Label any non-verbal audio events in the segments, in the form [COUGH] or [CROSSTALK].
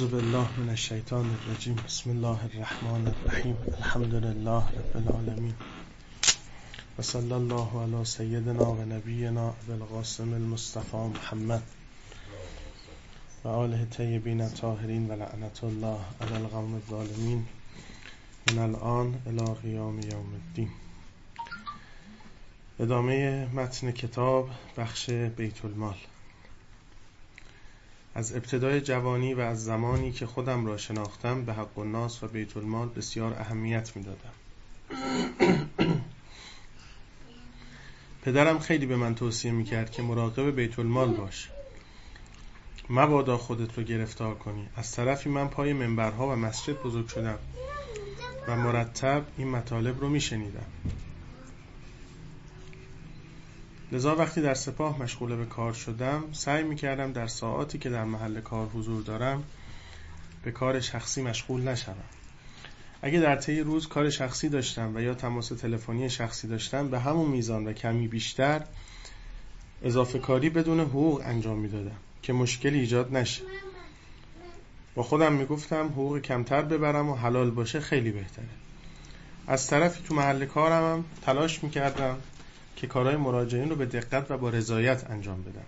اعوذ بالله من الشیطان الرجیم بسم الله الرحمن الرحیم الحمد لله رب العالمین و صلی الله علی سیدنا و نبینا ابوالقاسم المصطفى محمد و آله طیبین طاهرین و لعنت الله علی القوم الظالمین. من الان الى قیام یوم الدین. ادامه متن کتاب بخش بیت المال. از ابتدای جوانی و از زمانی که خودم را شناختم به حق الناس و بیت المال بسیار اهمیت می دادم. [CLEARS THROAT] پدرم خیلی به من توصیه می کرد که مراقب بیت المال باش. مبادا خودت رو گرفتار کنی. از طرفی من پای منبرها و مسجد بزرگ شدم و مرتب این مطالب رو می شنیدم لذا وقتی در سپاه مشغول به کار شدم سعی می کردم در ساعاتی که در محل کار حضور دارم به کار شخصی مشغول نشوم. اگه در طی روز کار شخصی داشتم و یا تماس تلفنی شخصی داشتم به همون میزان و کمی بیشتر اضافه کاری بدون حقوق انجام می‌دادم که مشکلی ایجاد نشه. با خودم می‌گفتم حقوق کمتر ببرم و حلال باشه خیلی بهتره. از طرفی تو محل کارم هم تلاش می‌کردم که کارهای مراجعین رو به دقت و با رضایت انجام بدم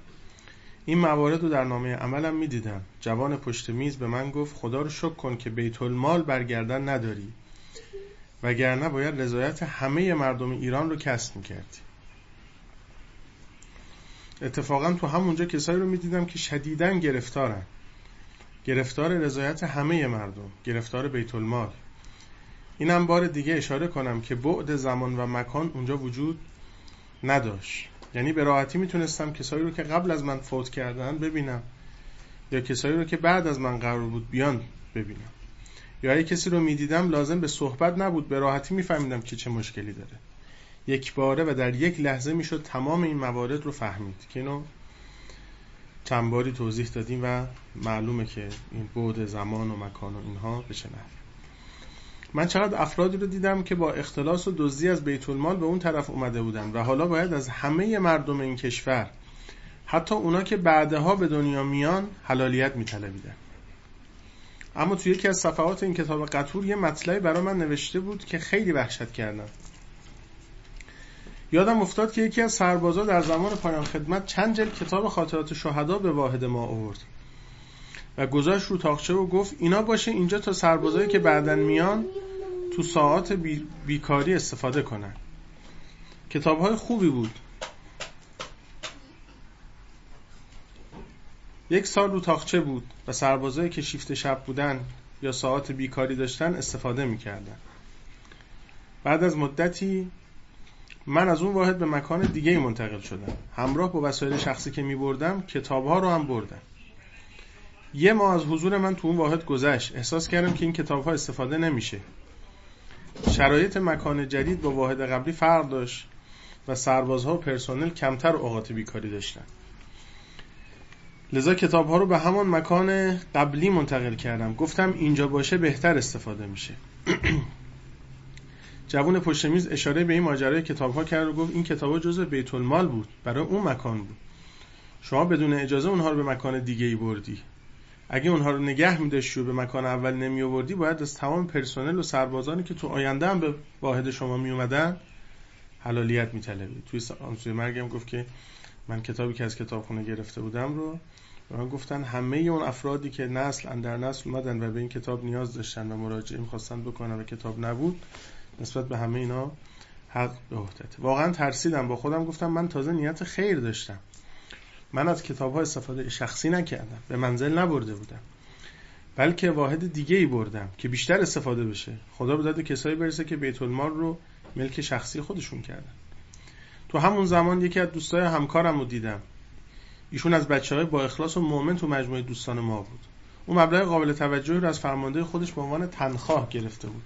این موارد رو در نامه عملم می‌دیدم. جوان پشت میز به من گفت خدا رو شکر کن که بیت المال برگردن نداری. وگرنه باید رضایت همه مردم ایران رو کسب می‌کردی. اتفاقا تو همونجا کسایی رو می‌دیدم که شدیدن گرفتارن. گرفتار رضایت همه مردم گرفتار بیت المال اینم بار دیگه اشاره کنم که بعد زمان و مکان اونجا وجود نداشت. یعنی به راحتی می‌تونستم کسایی رو که قبل از من فوت کردن ببینم یا کسایی رو که بعد از من قرار بود بیان ببینم. یا اگه کسی رو می‌دیدم لازم به صحبت نبود به راحتی میفهمیدم که چه مشکلی داره. یک باره و در یک لحظه می‌شد تمام این موارد رو فهمید. که اینو چند باری توضیح دادیم و معلومه که این بعد زمان و مکان و اینها به چه من چقدر افرادی رو دیدم که با اختلاس و دزدی از بیت المال به اون طرف اومده بودن و حالا باید از همه مردم این کشور حتی اونا که بعدها به دنیا میان حلالیت میطلبیدن. اما توی یکی از صفحات این کتاب قطور یه مطلبی برای من نوشته بود که خیلی وحشت کردم. یادم افتاد که یکی از سربازا در زمان پایان خدمت چند جلد کتاب خاطرات شهدا به واحد ما آورد. و گذاشت رو تاخچه و گفت اینا باشه اینجا تا سربازایی که بعدن میان تو ساعات بیکاری استفاده کنن. کتاب های خوبی بود. یک سال رو تاخچه بود و سربازایی که شیفت شب بودن یا ساعت بیکاری داشتن استفاده می‌کردن. بعد از مدتی من از اون واحد به مکان دیگه منتقل شدم. همراه با وسایل شخصی که می بردم کتاب ها رو هم بردم. یه ماه از حضور من تو اون واحد گذشت. احساس کردم که این کتاب ها استفاده نمیشه. شرایط مکان جدید با واحد قبلی فرق داشت و سربازها و پرسنل کمتر اوقات بیکاری داشتن. لذا کتاب ها رو به همان مکان قبلی منتقل کردم. گفتم اینجا باشه بهتر استفاده میشه. [CLEARS THROAT] جوون پشت میز اشاره به این ماجرای کتاب ها کرد و گفت این کتاب ها جزء بیت المال بود. برای اون مکان بود. شما بدون اجازه اونها رو به مکان دیگه ای بردی. اگه اونها رو نگه میداشتی و به مکان اول نمی آوردی باید از تمام پرسنل و سربازانی که تو آینده هم به واحد شما می اومدن حلالیت میطلبی. توی آنسوی مرگم گفت که من کتابی که از کتابخونه گرفته بودم رو به من گفتن همه اون افرادی که نسل در نسل اومدن و به این کتاب نیاز داشتن و مراجعه می‌خواستن بکنن و کتاب نبود نسبت به همه اینا حق به واقعا ترسیدم. با خودم گفتم من تازه نیت خیر داشتم. من از کتاب ها استفاده شخصی نکردم به منزل نبرده بودم بلکه واحد دیگه ای بردم که بیشتر استفاده بشه. خدا به داد کسایی برسه که بیت المال رو ملک شخصی خودشون کردن. تو همون زمان یکی از دوستای همکارم رو دیدم. ایشون از بچه های با اخلاص و مؤمن تو مجموعه دوستان ما بود. اون مبلغ قابل توجهی رو از فرمانده خودش به عنوان تنخواه گرفته بود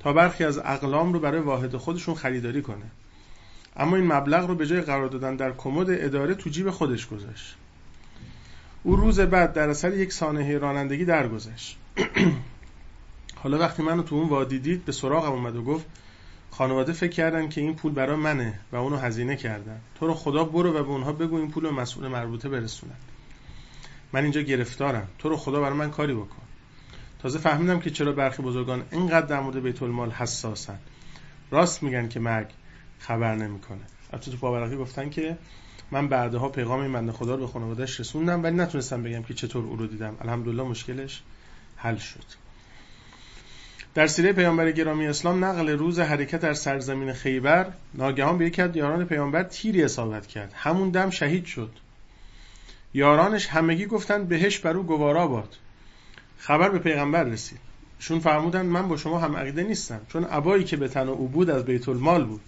تا برخی از اقلام رو برای واحد خودشون خریداری کنه. اما این مبلغ رو به جای قرار دادن در کمد اداره تو جیب خودش گذاشت. او روز بعد در اثر یک سانحه رانندگی درگذشت. [CLEARS THROAT] حالا وقتی منو تو اون وادی دید به سراغم اومد و گفت خانواده فکر کردن که این پول برای منه و اونو هزینه کردن. تو رو خدا برو و به اونها بگو این پول رو مسئول مربوطه برسونن. من اینجا گرفتارم. تو رو خدا برای من کاری بکن. تازه فهمیدم که چرا برخی بزرگان اینقدر در مورد بیت المال حساسن. راست میگن که مرگ خبر نمی‌کنه. البته تو پاورقی گفتن که من بعدها پیغام این بنده خدا رو به خانواده‌اش رسوندم ولی نتونستم بگم که چطور او رو دیدم. الحمدلله مشکلش حل شد. در سیره پیامبر گرامی اسلام نقل روز حرکت در سرزمین خیبر ناگهان به یکی از یاران پیامبر تیری اصابت کرد. همون دم شهید شد. یارانش همگی گفتن بهش بر او گوارا باد. خبر به پیغمبر رسید. شون فرمودن من با شما هم عقیده نیستم چون عبایی که به تن او بود از بیت المال بود.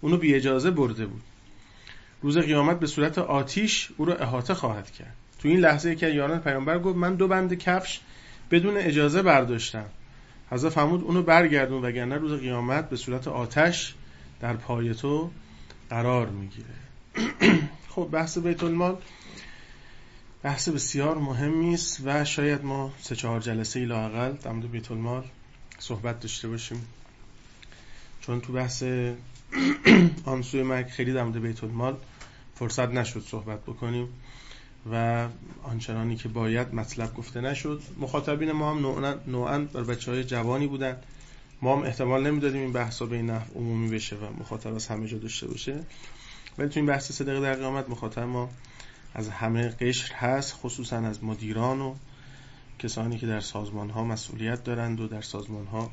اونو بی اجازه برده بود. روز قیامت به صورت آتیش او را احاطه خواهد کرد. تو این لحظه که یاران پیامبر گفت من دو بند کفش بدون اجازه برداشتم. حضرت فرمود اونو برگردون وگرنه روز قیامت به صورت آتش در پای تو قرار می‌گیره. [CLEARS THROAT] خب بحث بیت المال بحث بسیار مهمی است و شاید ما سه چهار جلسه ای لاقل در مورد بیت المال صحبت داشته باشیم. چون تو بحث [CLEARS THROAT] آن سوی مرگ خیلی در مورد بیت المال فرصت نشد صحبت بکنیم و آنچنانی که باید مطلب گفته نشد. مخاطبین ما هم نوعا بر بچه های جوانی بودن ما هم احتمال نمی‌دادیم این بحثا به این نحو عمومی بشه و مخاطب از همه جا داشته باشه. ولی تو این بحث دقیقه در قیامت مخاطب ما از همه قشر هست خصوصا از مدیران و کسانی که در سازمان ها مسئولیت دارند و در سازمان ها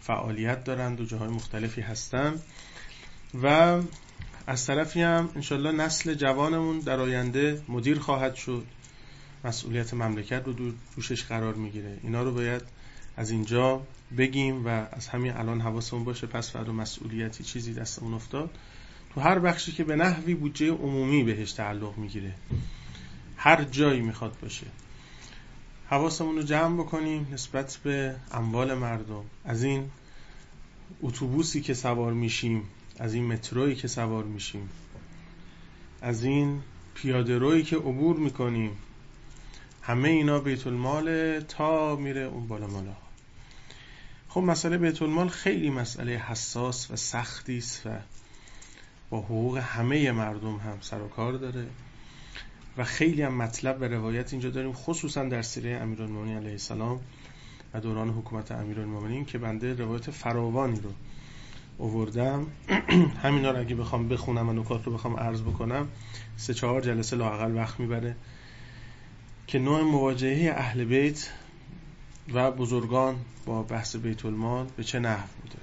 فعالیت دارند و جاهای مختلفی هستند. و از طرفی هم انشالله نسل جوانمون در آینده مدیر خواهد شد. مسئولیت مملکت رو دوشش قرار می‌گیره. اینا رو باید از اینجا بگیم و از همین الان حواسمون باشه. پس فردا مسئولیتی چیزی دستمون افتاد. تو هر بخشی که به نحوی بودجه عمومی بهش تعلق می‌گیره هر جایی می‌خواد باشه. حواسمون رو جمع بکنیم نسبت به اموال مردم. از این اتوبوسی که سوار میشیم از این مترویی که سوار میشیم. از این پیاده روی که عبور می‌کنیم. همه اینا بیت المال تا میره اون بالا مالا. خب مسئله بیت المال خیلی مسئله حساس و سختی است و با حقوق همه مردم هم سر و کار داره. و خیلی هم مطلب و روایت اینجا داریم خصوصا در سیره امیرالمومنین علیه السلام و دوران حکومت امیرالمومنین که بنده روایت فراوانی رو اووردم [CLEARS THROAT] همینا رو اگه بخوام بخونم و نکات رو بخوام عرض بکنم سه چهار جلسه لاقل وقت می‌بره که نوع مواجهه اهل بیت و بزرگان با بحث بیت المال به چه نحو بوده.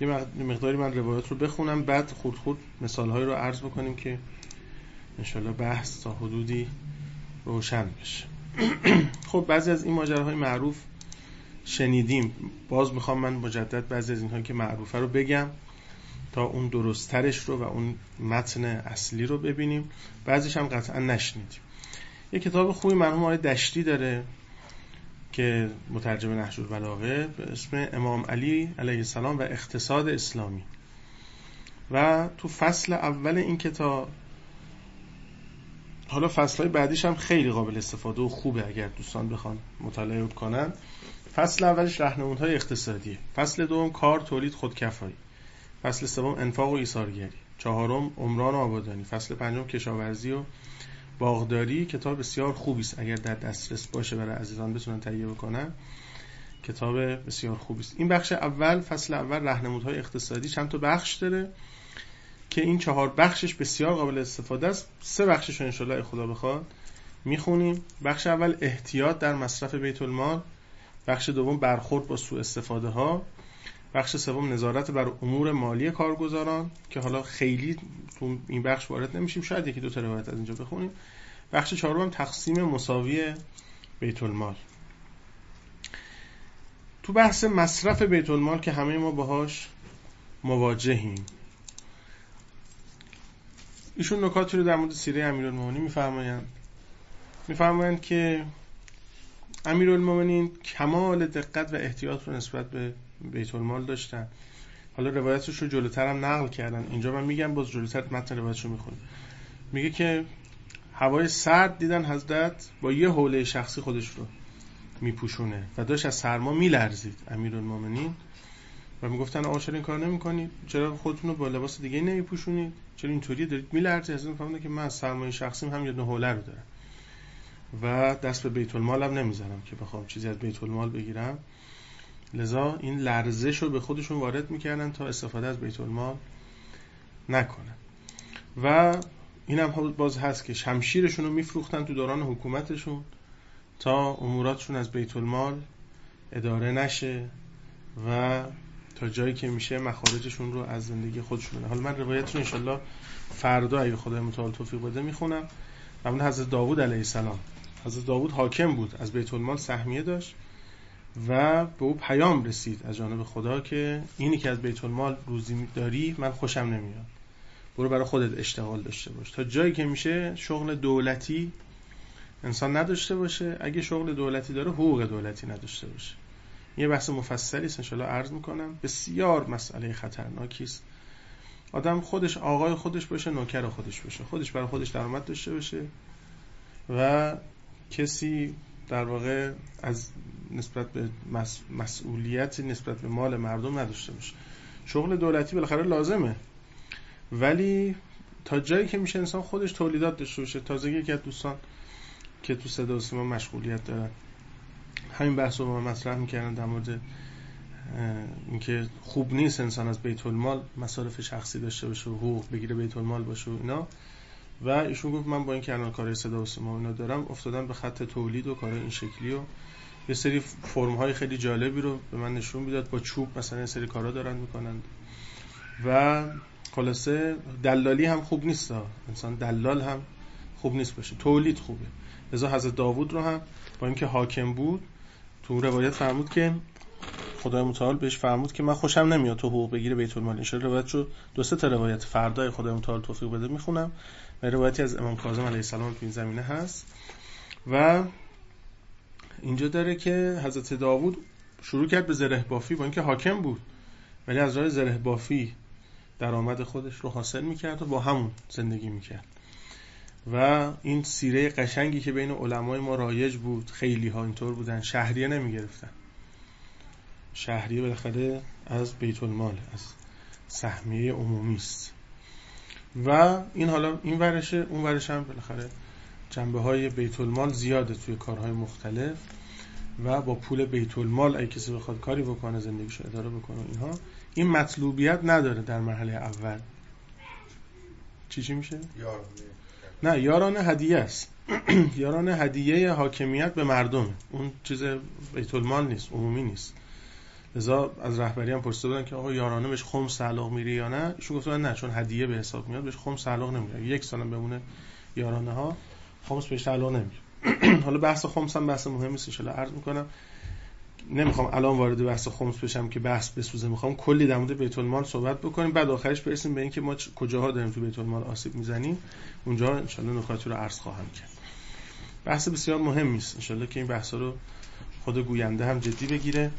یه مقداری من روایات رو بخونم بعد خود خود مثال رو عرض بکنیم که انشالله بحث تا حدودی روشن بشه. [CLEARS THROAT] خب بعضی از این ماجراهای معروف شنیدیم. باز می‌خوام من مجدد بعضی از اینها که معروفه رو بگم تا اون درستترش رو و اون متن اصلی رو ببینیم. بعضیش هم قطعا نشنیدیم. یه کتاب خوبی مرحوم آقای دشتی داره که مترجم نهج البلاغه به اسم امام علی علیه السلام و اقتصاد اسلامی. و تو فصل اول این کتاب حالا فصل های بعدیش هم خیلی قابل استفاده و خوبه اگر دوستان بخوان مطالعه کنن فصل اولش های اقتصادی. فصل دوم کار تولید خودکفایی. فصل سوم انفاق و ایثارگری. چهارم عمران و آبادانی. فصل پنجم کشاورزی و باغداری. کتاب بسیار خوبی است. اگر در دسترس باشه برای عزیزان بتونن تهیه بکنن کتاب بسیار خوبی است. این بخش اول فصل اول های اقتصادی. چند تا بخش داره که این چهار بخشش بسیار قابل استفاده است. سه بخشش رو انشالله خدا بخواد می‌خونیم. بخش اول احتیاط در مصرف بیت المال. بخش دوم برخورد با سوء استفاده ها بخش سوم نظارت بر امور مالی کارگزاران که حالا خیلی تو این بخش وارد نمیشیم. شاید یکی دو تا روایت از اینجا بخونیم. بخش چهارم تقسیم مساوی بیت المال. تو بحث مصرف بیت المال که همه ما باهاش مواجهیم. ایشون نکاتی رو در مورد سیره امیرالمومنین میفرمایند. میفرمایند که امیرالمومنین کمال دقت و احتیاط رو نسبت به بیت المال داشتن. حالا روایتش رو جلوتر هم نقل کردن. اینجا من میگم باز جلوتر متن روایتش رو می‌خونیم میگه که هوای سرد دیدن حضرت با یه حوله شخصی خودش رو میپوشونه و داشت از سرما میلرزید. امیرالمومنین و می‌گفتن چرا این کار نمی‌کنید چرا خودتون رو با لباس دیگه نمیپوشونید؟ چرا اینطوری دارید میلرزید؟ از این که من از سرمایه شخصیم هم یه حوله رو دارم. و دست به بیت المال هم نمی‌زنم که بخوام چیزی از بیت المال بگیرم. لذا این لرزش رو به خودشون وارد می‌کردن تا استفاده از بیت المال نکنن. و این هم باز هست که شمشیرشون رو میفروختن تو دوران حکومتشون تا اموراتشون از بیت المال اداره نشه و تا جایی که میشه مخارجشون رو از زندگی خودشون حالا من روایت رو انشالله فردا اگه خدای متعال توفیق بده می‌خونم. اون حضرت داوود علیه السلام. حضرت داوود حاکم بود از بیت المال سهمیه داشت و به او پیام رسید از جانب خدا که اینی که از بیت المال روزی داری من خوشم نمیاد. برو برای خودت اشتغال داشته باش. تا جایی که میشه شغل دولتی انسان نداشته باشه. اگه شغل دولتی داره حقوق دولتی نداشته باشه. یه بحث مفصلی است انشالله عرض می‌کنم. بسیار مسئله خطرناکی است. آدم خودش آقای خودش باشه نوکر خودش باشه. خودش برای خودش درآمد داشته باشه و کسی در واقع از نسبت به مسئولیت نسبت به مال مردم نداشته باشه. شغل دولتی بالاخره لازمه. ولی تا جایی که میشه انسان خودش تولیدات داشته باشه. تازگی از دوستان که تو صدا و سیما مشغولیت دارن. همین بحث رو با مطرح می‌کردن در مورد اینکه خوب نیست انسان از بیت المال مصارف شخصی داشته باشه و حقوق بگیره بیت المال باشه و اینا. و ایشون گفت من با این الان کار صدا و سیما اینا دارم افتادم به خط تولید و کار این شکلی و یه سری فرم های خیلی جالبی رو به من نشون می‌داد با چوب مثلا یه سری کارا دارن می‌کنن و خلاصه دلالی هم خوب نیست انسان دلال هم خوب نیست باشه. تولید خوبه. لذا حضرت داوود رو هم با اینکه حاکم بود تو روایت فرمود که خدای متعال بهش فرمود که من خوشم نمیاد تو حقوق بگیره بیت المال. این روایت رو دو سه تا روایت فردای خدای متعال توفیق بده می‌خونم. و روایتی از امام کاظم علیه السلام تو این زمینه هست. و اینجا داره که حضرت داوود شروع کرد به زره بافی با اینکه حاکم بود ولی از راه زره بافی درآمد خودش رو حاصل می‌کرد و با همون زندگی می‌کرد. و این سیره قشنگی که بین علمای ما رایج بود خیلی ها اینطور بودن شهریه نمی‌گرفتن. شهریه بالاخره از بیت المال از سهمیه عمومی است. و این حالا این ورشه اون ورش هم بالاخره جنبه های بیت المال زیاده توی کارهای مختلف و با پول بیت المال اگه کسی بخواد کاری بکنه زندگیشو اداره بکنه اینها این مطلوبیت نداره در مرحله اول. چی چی میشه؟ نه یاران هدیه است. [CLEARS THROAT] یاران هدیه حاکمیت به مردم اون چیز بیت المال نیست عمومی نیست. لذا از رهبری هم پرسیده بودن که آقا یارانه بهش خمس علاق میری یا نه؟ ایشون گفتن نه چون هدیه به حساب میاد بهش خمس علاق نمیره یک سال بمونه یارانه ها خمس بهش علاق نمیره [CLEARS THROAT] حالا بحث خمس هم بحث مهمی است ان عرض می‌کنم. نمی‌خوام الان وارد بحث خمس بشم که بحث بسوزه. می‌خوام کلی در مورد بیت المال صحبت بکنیم. بعد آخرش برسیم به اینکه ما کجاها داریم تو بیت المال آسیب می‌زنیم. اونجا ان نکاتی رو عرض خواهم کرد. بحث بسیار مهمی است ان که این بحث رو خود گوینده هم جدی بگیره.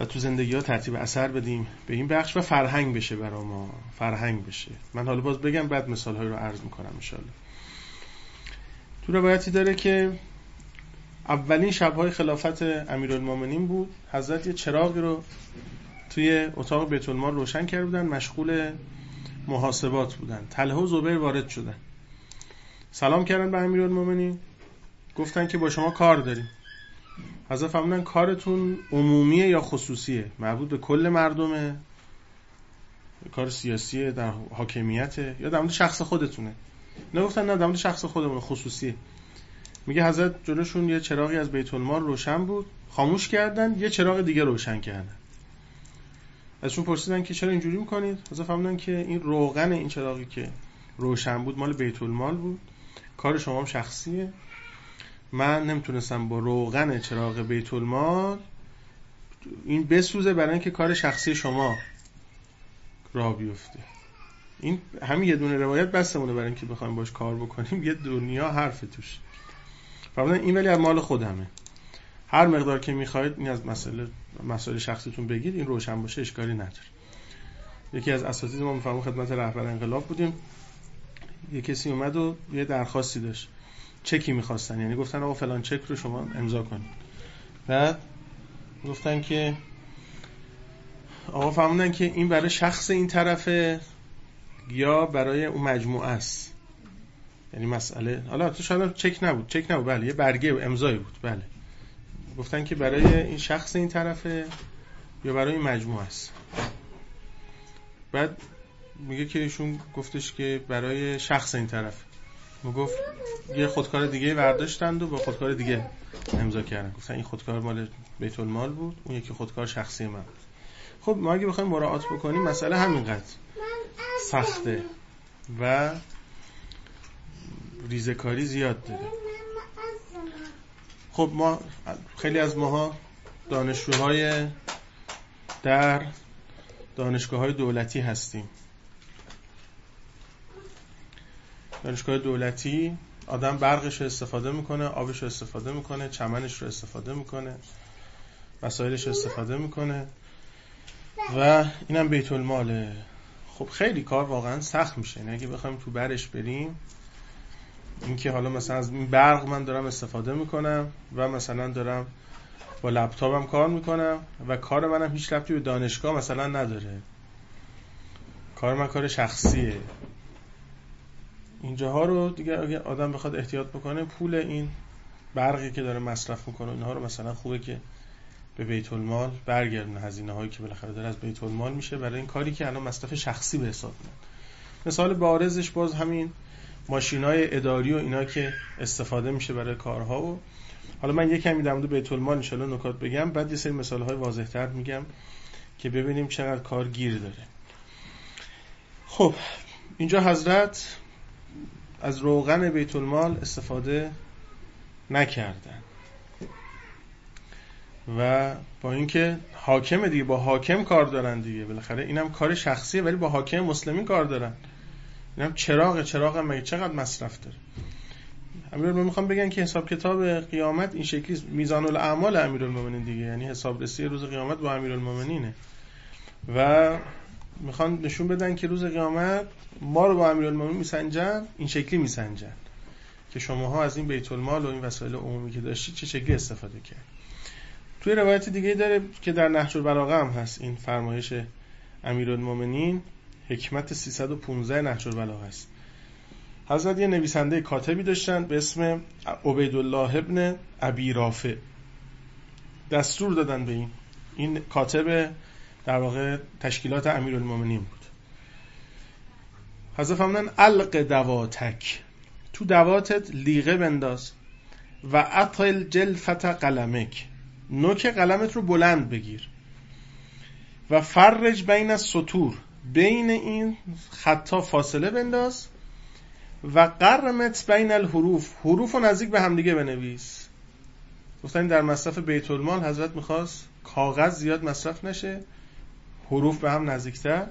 و تو زندگی ها ترتیب اثر بدیم به این بخش و فرهنگ بشه برای ما. فرهنگ بشه. من حالا باز بگم بعد مثال رو عرض می‌کنم ان تو روایتی داره که اولین شبهای خلافت امیرالمومنین بود. حضرت یه چراغی رو توی اتاق بیت المال روشن کرده بودن. مشغول محاسبات بودن. طلحه و زبیر وارد شدن. سلام کردن به امیرالمومنین. گفتن که با شما کار داریم. حضرت فرمودن کارتون عمومیه یا خصوصیه؟ مربوط به کل مردمه؟ کار سیاسیه در حاکمیته؟ یا در مورد شخص خودتونه؟ نگفتن نه در مورد شخص خودمون خصوصیه. میگه حضرت جلوشون یه چراغی از بیت المال روشن بود خاموش کردن یه چراغ دیگه روشن کردن. ازشون پرسیدن که چرا اینجوری می‌کنید؟ حضرت فهمیدن که این روغن این چراغی که روشن بود مال بیت المال بود. کار شما هم شخصیه. من نمی‌تونستم با روغن چراغ بیت المال این بسوزه برای اینکه کار شخصی شما را بیفته. این همین یه دونه روایت بسمونه برای اینکه بخوایم باش کار بکنیم. یه دنیا حرف توش. فرمودن این ولی از مال خودمه. هر مقدار که می‌خواید این از مسئله مسائل شخصیتون بگید این روشن باشه اشکالی نداره. یکی از اساتید ما میفهمون خدمت رهبر انقلاب بودیم. یه کسی اومد و یه درخواستی داشت. چکی می‌خواستن. یعنی گفتن آقا فلان چک رو شما امضا کنید بعد گفتن که آقا فهموندن که این برای شخص این طرفه یا برای اون مجموعه است. یعنی مسئله حالا تو شاید چک نبود چک نبود بله یه برگه و امضایی بود بله. گفتن که برای این شخص این طرفه یا برای این مجموعه است. بعد میگه که ایشون گفتش که برای شخص این طرف ما گفت یه خودکار دیگه برداشتند و با خودکار دیگه امضا کردن. گفتن این خودکار مال بیت المال بود اون یکی خودکار شخصی من خب ما اگه بخوایم مراعات بکنیم مسئله همینقدر سخته و ریزکاری زیاد داره. خب ما خیلی از ماها دانشجوهای در دانشگاه های دولتی هستیم. دانشگاه دولتی آدم برقش رو استفاده می‌کنه آبش رو استفاده می‌کنه چمنش رو استفاده می‌کنه وسایلش رو استفاده می‌کنه و اینم بیت الماله خب خیلی کار واقعا سخت میشه. یعنی اگه بخوایم تو برش بریم اینکه حالا مثلا از این برق من دارم استفاده می‌کنم و مثلا دارم با لپتاپم کار می‌کنم و کار منم هیچ ربطی به دانشگاه مثلا نداره. کار من کار شخصیه. اینجاها رو دیگه اگه آدم بخواد احتیاط بکنه پول این برقی که داره مصرف می‌کنه اینها رو مثلا خوبه که به بیت المال برگردونه هزینه هایی که بالاخره داره از بیت المال میشه برای این کاری که الان مصرف شخصی به حساب میاد. مثال بارزش باز همین ماشین های اداری و اینا که استفاده میشه برای کارها و حالا من یه کمی در مورد بیت المال ان نکات بگم. بعد یه سری مثال های واضح تر میگم که ببینیم چقدر کار گیر داره. خب اینجا حضرت از روغن بیت المال استفاده نکردن. و با اینکه حاکم دیگه با حاکم کار دارن دیگه. بالاخره اینم کار شخصیه ولی با حاکم مسلمین کار دارن. اینم چراغ چراغ هم مگه چقدر مصرف داره؟ امیرالمومنین می‌خوام بگن که حساب کتاب قیامت این شکلی میزان الاعمال امیرالمومنین دیگه یعنی حساب رسی روز قیامت با امیرالمومنینه. و می‌خوان نشون بدن که روز قیامت ما رو با امیرالمومنین میسنجن این شکلی میسنجن که شماها از این بیت المال و این وسایل عمومی که داشتید چه شکلی استفاده کرد. توی روایت دیگه داره که در نهج البلاغه هم هست این فرمایش امیرالمومنین حکمت 315 نهج البلاغه است. حضرت یه نویسنده کاتبی داشتن به اسم عبیدالله ابن ابی رافع. دستور دادن به این. این کاتب در واقع تشکیلات امیرالمومنین بود. حضرت فرمودن الق دواتک. تو دواتت لیغه بنداز. و اطل جلفت قلمک. نوک قلمت رو بلند بگیر. و فرج بین سطور. بین این خطا فاصله بنداز. و قرمت بین الحروف. حروف رو نزدیک به همدیگه بنویس. گفتن در مصرف بیت المال حضرت می‌خواست کاغذ زیاد مصرف نشه. حروف به هم نزدیکتر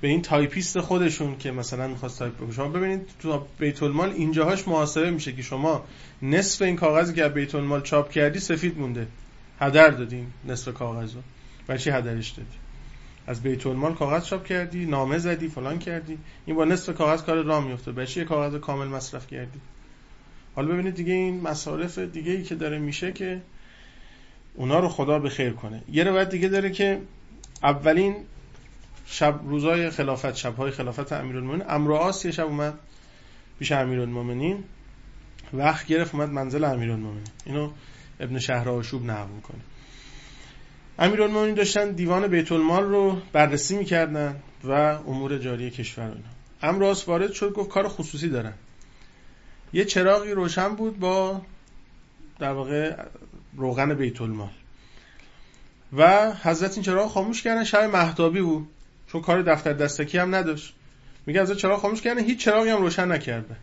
به این تایپیست خودشون که مثلا می‌خواست تایپ بکنه. شما ببینید تو بیت المال اینجاهاش محاسبه میشه که شما نصف این کاغذی که بیت المال چاپ کردی سفید مونده. هدر دادین نصف کاغذ رو چی هدرش دادی؟ از بیت المال کاغذ چاپ کردی نامه زدی فلان کردی. این با نصف کاغذ کار راه میفته برای چی کاغذ کامل مصرف کردی؟ حالا ببینید دیگه این مصارف دیگه ای که داره میشه که اونا رو خدا به خیر کنه. یه روایت دیگه داره که اولین شب روزای خلافت شبهای خلافت امیرالمومنین. امرواس یه شب اومد پیش امیرالمومنین. وقت گرفت اومد منزل امیرالمومنین. اینو ابن شهر آشوب نقل می‌کنه امیرالمومنین داشتن دیوان بیت المال رو بررسی می‌کردن و امور جاری کشور اینا. امراس وارد شد گفت کار خصوصی دارن یه چراغی روشن بود با در واقع روغن بیت المال و حضرت این چراغ خاموش کردن شب مهتابی بود. چون کار دفتر دستکی هم نداشت. میگه حضرت چراغ خاموش کردن هیچ چراغی هم روشن نکرده.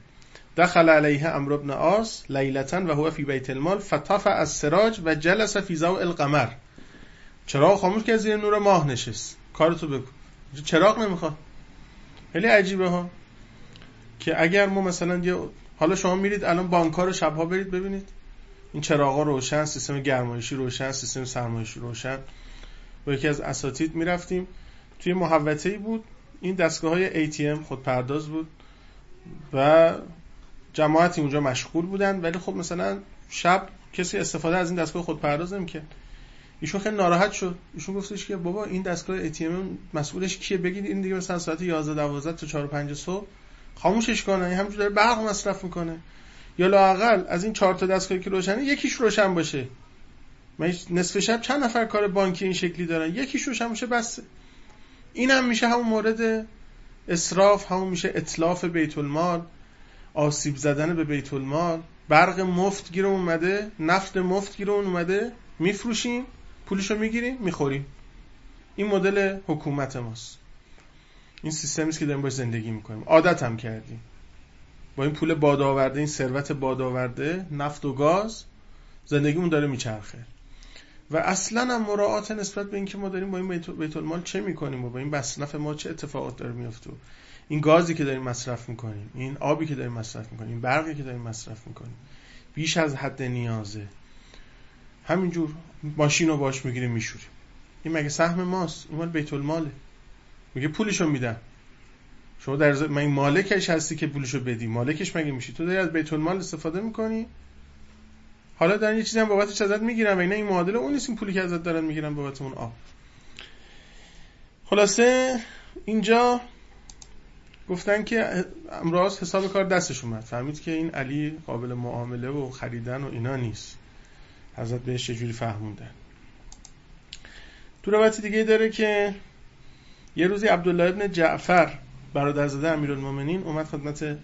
دخل علیه امر ابن آس لیلتا و هو فی بیت المال فتف از سراج و جلس فی زوء القمر. چراغ خاموش کرد زیر نور ماه نشست. کارتو بگو چراغ نمی‌خواد. خیلی عجیبه ها. که اگر ما مثلا یه حالا شما میرید الان بانک‌ها رو شبها برید ببینید. این چراغا روشن سیستم گرمایشی روشن سیستم سرمایشی روشن. با یکی از اساتید می‌رفتیم. توی محوطه‌ای بود. این دستگاه های ATM خود پرداز بود و جماعتی اونجا مشغول بودن. ولی خب مثلا شب کسی استفاده از این دستگاه خود پرداز نمی‌کرد. ایشون خیلی ناراحت شد. ایشون گفتش که بابا این دستگاه ام مسئولش کیه؟ بگید این دیگه مثلا ساعت 11 12 تا 4 5 صبح خاموشش کنه. همینجوری داره برق مصرف می‌کنه. یا لاقل از این چهار تا دستگاهی که روشنه یکیش روشن باشه. من نصف شب چند نفر کار بانکی این شکلی دارن؟ یکیش روشن باشه بس. این هم میشه همون مورد اسراف همون میشه اطلاف بیت المال آسیب زدن به بیت المال. برق مفت گیر اومده نفت مفت گیر اومده میفروشیم پولشو می‌گیریم می‌خوریم. این مدل حکومت ماست. این سیستمی که داریم باش زندگی می‌کنیم. عادت هم کردیم. با این پول بادآورده این ثروت بادآورده نفت و گاز زندگیمون داره میچرخه. و اصلا هم مراعات نسبت به اینکه ما داریم با این بیت المال چه می‌کنیم و با این مصرف ما چه اتفاقات داره میفته این گازی که داریم مصرف می‌کنیم این آبی که داریم مصرف می‌کنیم این برقی که داریم مصرف می‌کنیم بیش از حد نیازه. همینجور ماشین رو باش می‌گیریم میشوریم. این مگه سهم ماست؟ این مال بیت الماله میگه پولشو میدم. شما در ز... من مالکش هستی که پولشو بدی. مالکش مگه میشی؟ تو داری از بیت المال استفاده می‌کنی؟ حالا دارن یه چیزی هم بابتش ازت می‌گیرن و اینا این معادله اون نیست این پولی که ازت دارن می‌گیرن بابت اون آب خلاصه اینجا گفتن که امراض حساب کار دستش اومد. فهمید که این علی قابل معامله و خریدن و اینا نیست. حضرت بهش چجوری فهموندن. تو روایت دیگه داره که یه روزی عبدالله ابن جعفر برادرزاده امیرالمومنین اومد خدمت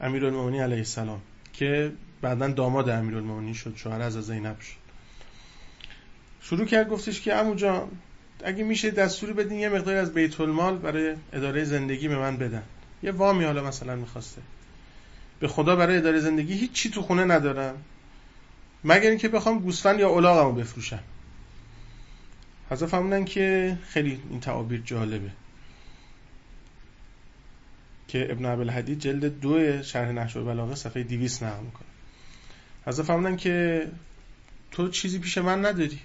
امیرالمومنین علیه السلام که بعدا داماد امیرالمومنین شد شوهر از زینب شد. شروع کرد گفتش که عمو جان اگه میشه دستوری بدین یه مقداری از بیت المال برای اداره زندگی به من بدن. یه وامی حالا مثلا می‌خواسته. به خدا برای اداره زندگی هیچ چی تو خونه ندارم. مگر اینکه بخوام گوسفند یا الاغمو بفروشم. حضرت فهموندن که خیلی این تعابیر جالبه. که ابن عبل حدید جلد دو شرح نحش و بلاغه صفحه 200 نقل می‌کنه. حضرت فهموندن که تو چیزی پیش من نداری.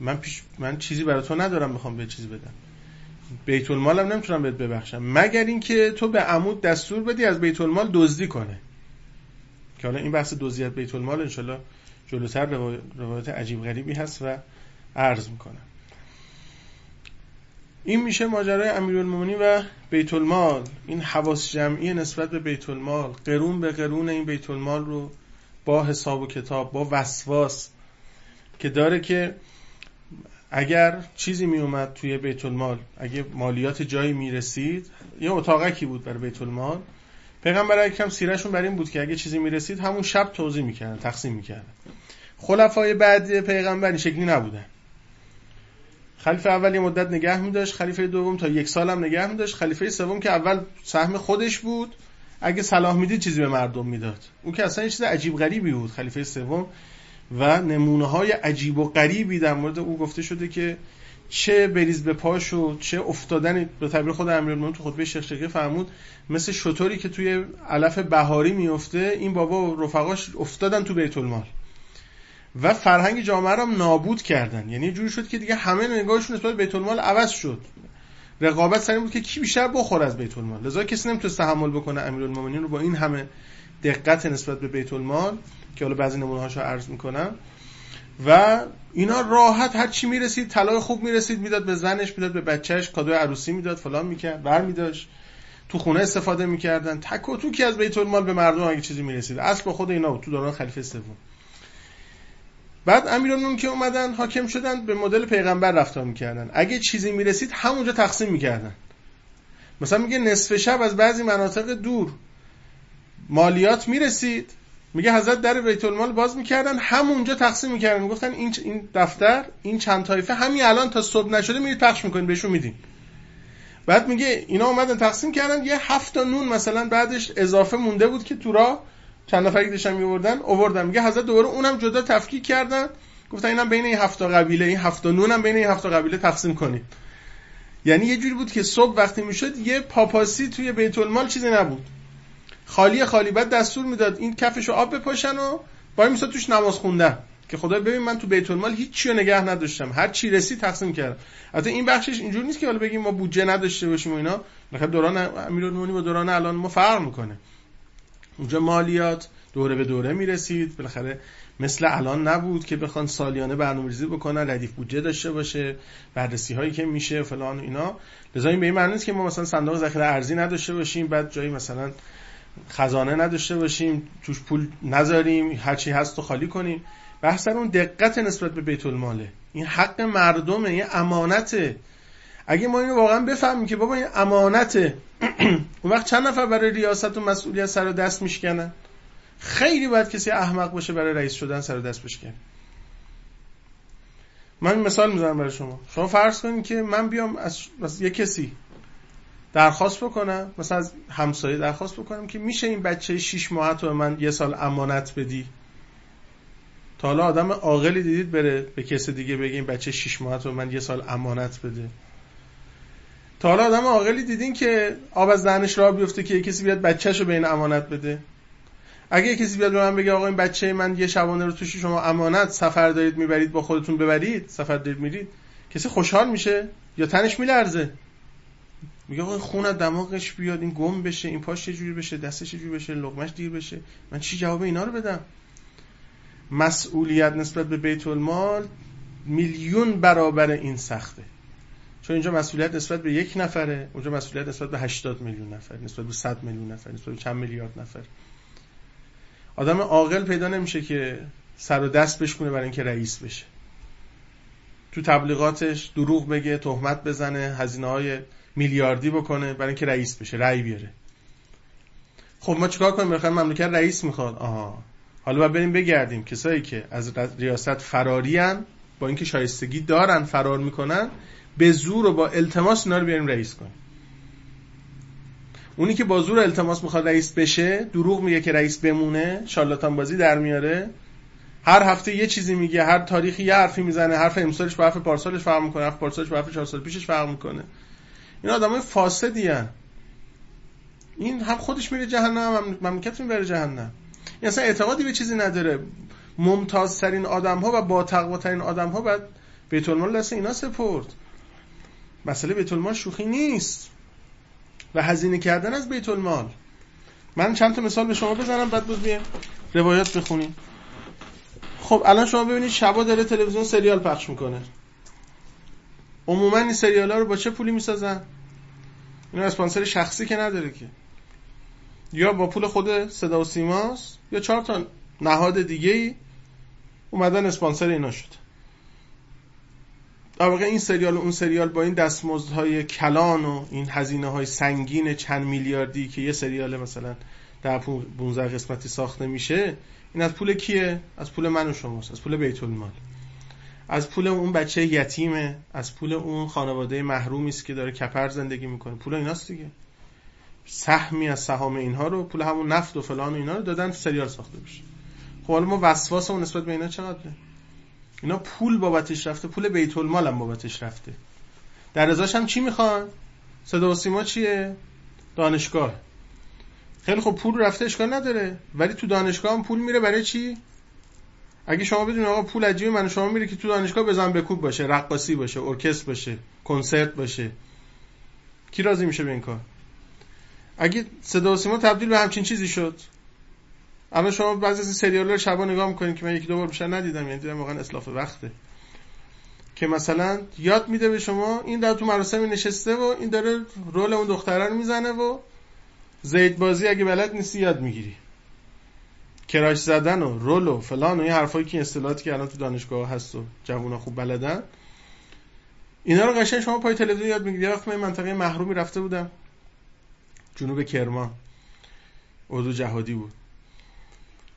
من پیش من چیزی برای تو ندارم می‌خوام به چیزی بدم. بیت المالم نمی‌تونم بهت ببخشم. مگر اینکه تو به عمود دستور بدی از بیت المال دزدی کنه. که حالا این بحث دزدیت بیت المال انشالله جلوتر روایت عجیب غریبی هست و عرض می‌کنم. این میشه ماجرای امیرالمومنین و بیت المال این حواس جمعی نسبت به بیت المال قرون به قرون این بیت المال رو با حساب و کتاب با وسواس که داره که اگر چیزی می اومد توی بیت المال اگه مالیات جایی می رسید یه اتاقکی بود برای بیت المال پیغمبر اکرم سیرشون بر این بود که اگه چیزی می رسید همون شب توضیح می‌کردن تقسیم می‌کردن. خلفای بعد پیغمبر این شکلی نبودن. خلیفه اول یه مدت نگه می داشت خلیفه دوم تا یک سال هم نگه می داشت خلیفه سوم که اول سهم خودش بود. اگه صلاح می‌دید چیزی به مردم می‌داد. اون که اصلا یه چیز عجیب غریبی بود خلیفه سوم. و نمونه های عجیب و غریبی در مورد او گفته شده که چه بریز به پاش و چه افتادن به تعبیر خود امیرالمومنین تو خطبه شیخ فرمود مثل شطوری که توی علف بهاری میفته این بابا و رفقاش افتادن تو بیت المال. و فرهنگ جامعه رو نابود کردن. یعنی جوری شد که دیگه همه نگاهشون نسبت بیت المال عوض شد. رقابت سر بود که کی بیشتر بخور از بیت المال لذا کسی نمی‌تونه تحمل بکنه امیرالمومنین رو با این همه دقت نسبت به بیت المال که حالا بعضی نمونه هاشو عرض می‌کنم. و اینا راحت هر چی می‌رسید طلای خوب می‌رسید می‌داد به زنش می‌داد به بچهش کادوی عروسی می‌داد فلان می‌کرد بر میداشت تو خونه استفاده می‌کردن. تک و توکی از بیت المال به مردم اگه چیزی می‌رسید. اصل با خود اینا بود. تو دوران خلیفه سوم. بعد امیرانون که اومدن حاکم شدن به مدل پیغمبر رفتار می‌کردن. اگه چیزی می‌رسید همونجا تقسیم می‌کردن. مثلا میگه نصف شب از بعضی مناطق دور مالیات می‌رسید. میگه حضرت در بیت المال باز می‌کردن همونجا تقسیم می‌کردن. می‌گفتن این این دفتر این چند طایفه همین الان تا صبح نشده میرید پخش می‌کنید بهشون میدین. بعد میگه اینا اومدن تقسیم کردن یه هفت نون مثلا بعدش اضافه مونده بود که تو را چند نفری داشتن میوردن اووردن. میگه حضرت دوباره اونم جدا تفکیک کردن. گفتن اینم بین این هفت قبیله این هفت نون هم بین این هفت قبیله تقسیم کنید یعنی یه جوری بود که صبح وقتی می‌شد یه پاپاسی توی بیت المال چیزی نبود. خالی خالی بعد دستور می‌داد این کفشو آب بپاشن و با این توش نماز خوندن. که خدا ببین من تو بیت المال هیچ چیو نگه نداشتم. هر چی رسید تقسیم کردم. البته این بخشش اینجور نیست که حالا بگیم ما بودجه نداشته باشیم و اینا. دوران امیرالمومنین با دوران الان ما فرق می‌کنه. اونجا مالیات دوره به دوره می‌رسید. بالاخره مثل الان نبود که بخوان سالیانه برنامه‌ریزی بکنن ردیف بودجه داشته باشه بررسی هایی که میشه فلان اینا. لذا این به این معنی که ما مثلا صندوق ذخیره ارزی نداشته باشیم بعد جایی مثلا خزانه نداشته باشیم توش پول نذاریم هرچی هست تو خالی کنیم. بحث اون دقت نسبت به بیت الماله این حق مردمه این امانته. اگه ما اینو واقعا بفهمیم که بابا این امانته [CLEARS THROAT] اون وقت چند نفر برای ریاست و مسئولیت سر و دست میشکنن؟ خیلی باید کسی احمق باشه برای رئیس شدن سر و دست بشکنه. من مثال می‌زنم برای شما. شما فرض کنید که من بیام از, از یه کسی درخواست بکنم مثلا از همسایه درخواست بکنم که میشه این بچه 6 ماه تو من یه سال امانت بدی؟ تا حالا آدم عاقلی دیدید بره به کسی دیگه بگه این بچه 6 ماه تو من یه سال امانت بده. تا حالا آدم عاقلی دیدین که آب از دهنش راه بیفته که کسی بیاد بچه‌شو به این امانت بده. اگه کسی بیاد به من بگه آقا این بچه من یه شبانه رو توش شما امانت سفر دارید می‌برید با خودتون ببرید سفر دارید میرید کسی خوشحال میشه یا تنش میلرزه؟ میگه آقا خون دماغش بیاد این گم بشه این پاش چه جوری بشه دستش چه جوری بشه لقمش دیر بشه. من چی جواب اینا رو بدم؟ مسئولیت نسبت به بیت المال میلیون برابر این سخته. چون اینجا مسئولیت نسبت به یک نفره اونجا مسئولیت نسبت به 80 میلیون نفر نسبت به 100 میلیون نفر نسبت به چند میلیارد نفر. آدم عاقل پیدا نمیشه که سر و دست بشکونه برای اینکه رئیس بشه. تو تبلیغاتش دروغ بگه تهمت بزنه هزینه های میلیاردی بکنه برای اینکه رئیس بشه رأی بیاره. خب ما چیکار کنیم؟ بخاطر مملکت رئیس می‌خواد. آها. حالا باید بریم بگردیم. کسایی که از ریاست فرارین با اینکه شایستگی دارن فرار می‌کنن به زور و با التماس اینا رو بیاریم رئیس کنیم. اونی که با زور التماس می‌خواد رئیس بشه دروغ میگه که رئیس بمونه شالاتان بازی در میاره. هر هفته یه چیزی میگه هر تاریخی یه حرفی می‌زنه حرف امسالش با حرف پارسالش فرق می‌کنه حرف پارسالش با حرف چهار سال پیشش فرق می‌کنه. این آدمای فاسدی هن. این هم خودش میره جهنم هم مملکت می‌بره جهنم. این اصلا اعتقادی به چیزی نداره. ممتازترین آدم ها و با تقواترین آدم ها باید بیت المال دست اینا سپرد. مسئله بیت المال شوخی نیست. و هزینه کردن از بیت المال من چند تا مثال به شما بزنم بعد بود بیه روایات بخونیم. خب الان شما ببینید شبا داره تلویزیون سریال پخش می‌کنه. عموما این سریال ها رو با چه پولی می‌سازن؟ این اسپانسر شخصی که نداره که. یا با پول خود صدا و سیماست یا چهار تا نهاد دیگه ای اومدن اسپانسر اینا شد. در واقع این سریال و اون سریال با این دستمزدهای کلان و این هزینه های سنگین چند میلیاردی که یه سریال مثلا در 15 قسمتی ساخته میشه این از پول کیه؟ از پول من و شماست از پول بیت المال. از پول اون بچه یتیمه از پول اون خانواده محرومی است که داره کپر زندگی می‌کنه. پول ایناست دیگه. سهمی از سهام اینها رو پول همون نفت و فلان و اینا رو دادن سریال ساخته بشه خب حالا ما وسواس اون نسبت به اینا چقدره؟ اینا پول بابتش رفته پول بیت المال هم بابتش رفته. در ازاش هم چی می‌خوان؟ صدا و سیما چیه؟ دانشگاه. خیلی خب پول رفته اشکال نداره. ولی تو دانشگاه هم پول میره برای چی؟ اگه شما بدونید آقا پول عجیبی من شما میره که تو دانشگاه بزن بکوب باشه رقاصی باشه ارکستر باشه کنسرت باشه. کی راضی میشه به این کار؟ اگه صدا و سیما تبدیل به همچین چیزی شد؟ اما شما بعضی از سریال رو شبا نگاه می‌کنید که من یکی دو بار بیشتر ندیدم یعنی دیدم واقعا اسلاف وقته. که مثلا یاد میده به شما این در تو مراسمی نشسته و این داره رول اون دختره رو می‌زنه و زید بازی اگه بلد نیستی یاد می‌گیری. کراش زدن و رول و فلان و این حرفایی که اصطلاحاتی که الان تو دانشگاه هست و جوونا خوب بلدن. اینا رو قشنگ شما پای تلویزیون یاد می‌گیری. وقت من منطقه محرومی رفته بودم. جنوب کرمان. اردو جهادی بود.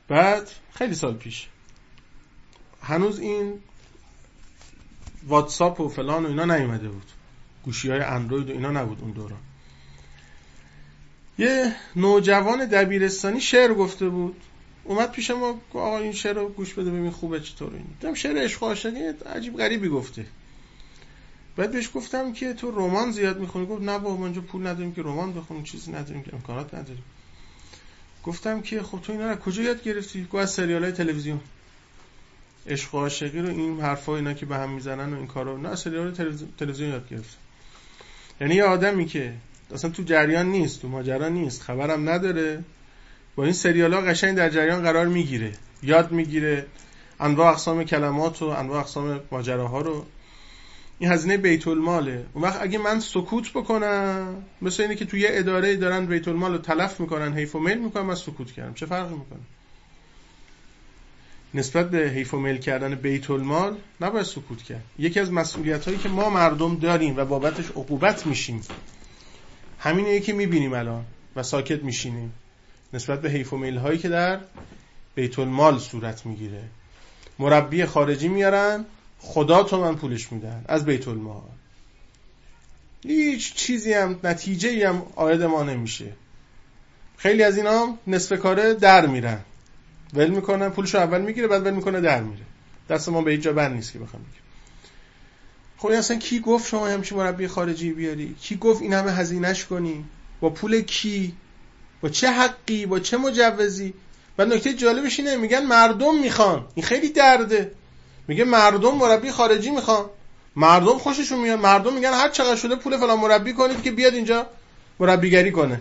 بعد خیلی سال پیش. هنوز این واتساپ و فلان و اینا نیومده بود. گوشی های اندروید و اینا نبود اون دوران. یه نوجوان دبیرستانی شعر گفته بود. اومد پیش ما آقا این شعر رو گوش بده ببین خوبه چطور این. دیدم شعر عشق و عجیب غریبی گفته. بعد بهش گفتم که تو رمان زیاد می‌خونی؟ گفت نه بابا ما اینجا پول نداریم که رمان بخونیم چیزی نداریم که امکانات نداریم. گفتم که خب تو اینا رو کجا یاد گرفتی؟ گفت از سریال های تلویزیون. عشق و عاشقی رو این حرفا اینا که به هم می‌زنن و این کارا نه سریال تلویزیون یاد گرفت یعنی یه آدمی که اصلا تو جریان نیست تو ماجرا نیست خبرم نداره با این سریال ها قشنگ در جریان قرار می‌گیره یاد می‌گیره انواع اقسام کلمات و انواع اقسام ماجراها رو. این هزینه بیت الماله اون وقت اگه من سکوت بکنم مثل اینه که توی یه اداره دارن بیت المال رو تلف می‌کنن حیف و میل می‌کنن من سکوت کردم. چه فرقی می‌کنه؟ نسبت به حیف و میل کردن بیت المال نباید سکوت کرد. یکی از مسئولیت هایی که ما مردم داریم و بابتش عقوبت میشیم. همینه که می‌بینیم الان و ساکت میشینیم. نسبت به حیف و میل هایی که در بیت المال صورت می‌گیره. مربی خارجی میارن خدا تو من پولش میدن. از بیت المال. هیچ چیزی هم نتیجه هم آید ما نمیشه. خیلی از اینا نصف کاره در میرن. ول می‌کنن پولشو اول می‌گیره بعد ول می‌کنه در میره. دست ما به هیچ جا بند نیست که بخوام بگیم خب اصلا کی گفت شما همچین مربی خارجی بیاری؟ کی گفت این همه هزینهش کنی؟ با پول کی؟ با چه حقی؟ با چه مجوزی؟ و نکته جالبش اینه میگن مردم می‌خوان. این خیلی درده. میگه مردم مربی خارجی می‌خوان. مردم خوششون میاد. مردم میگن هر چقدر شده پول فلان مربی کنید که بیاد اینجا مربیگری کنه.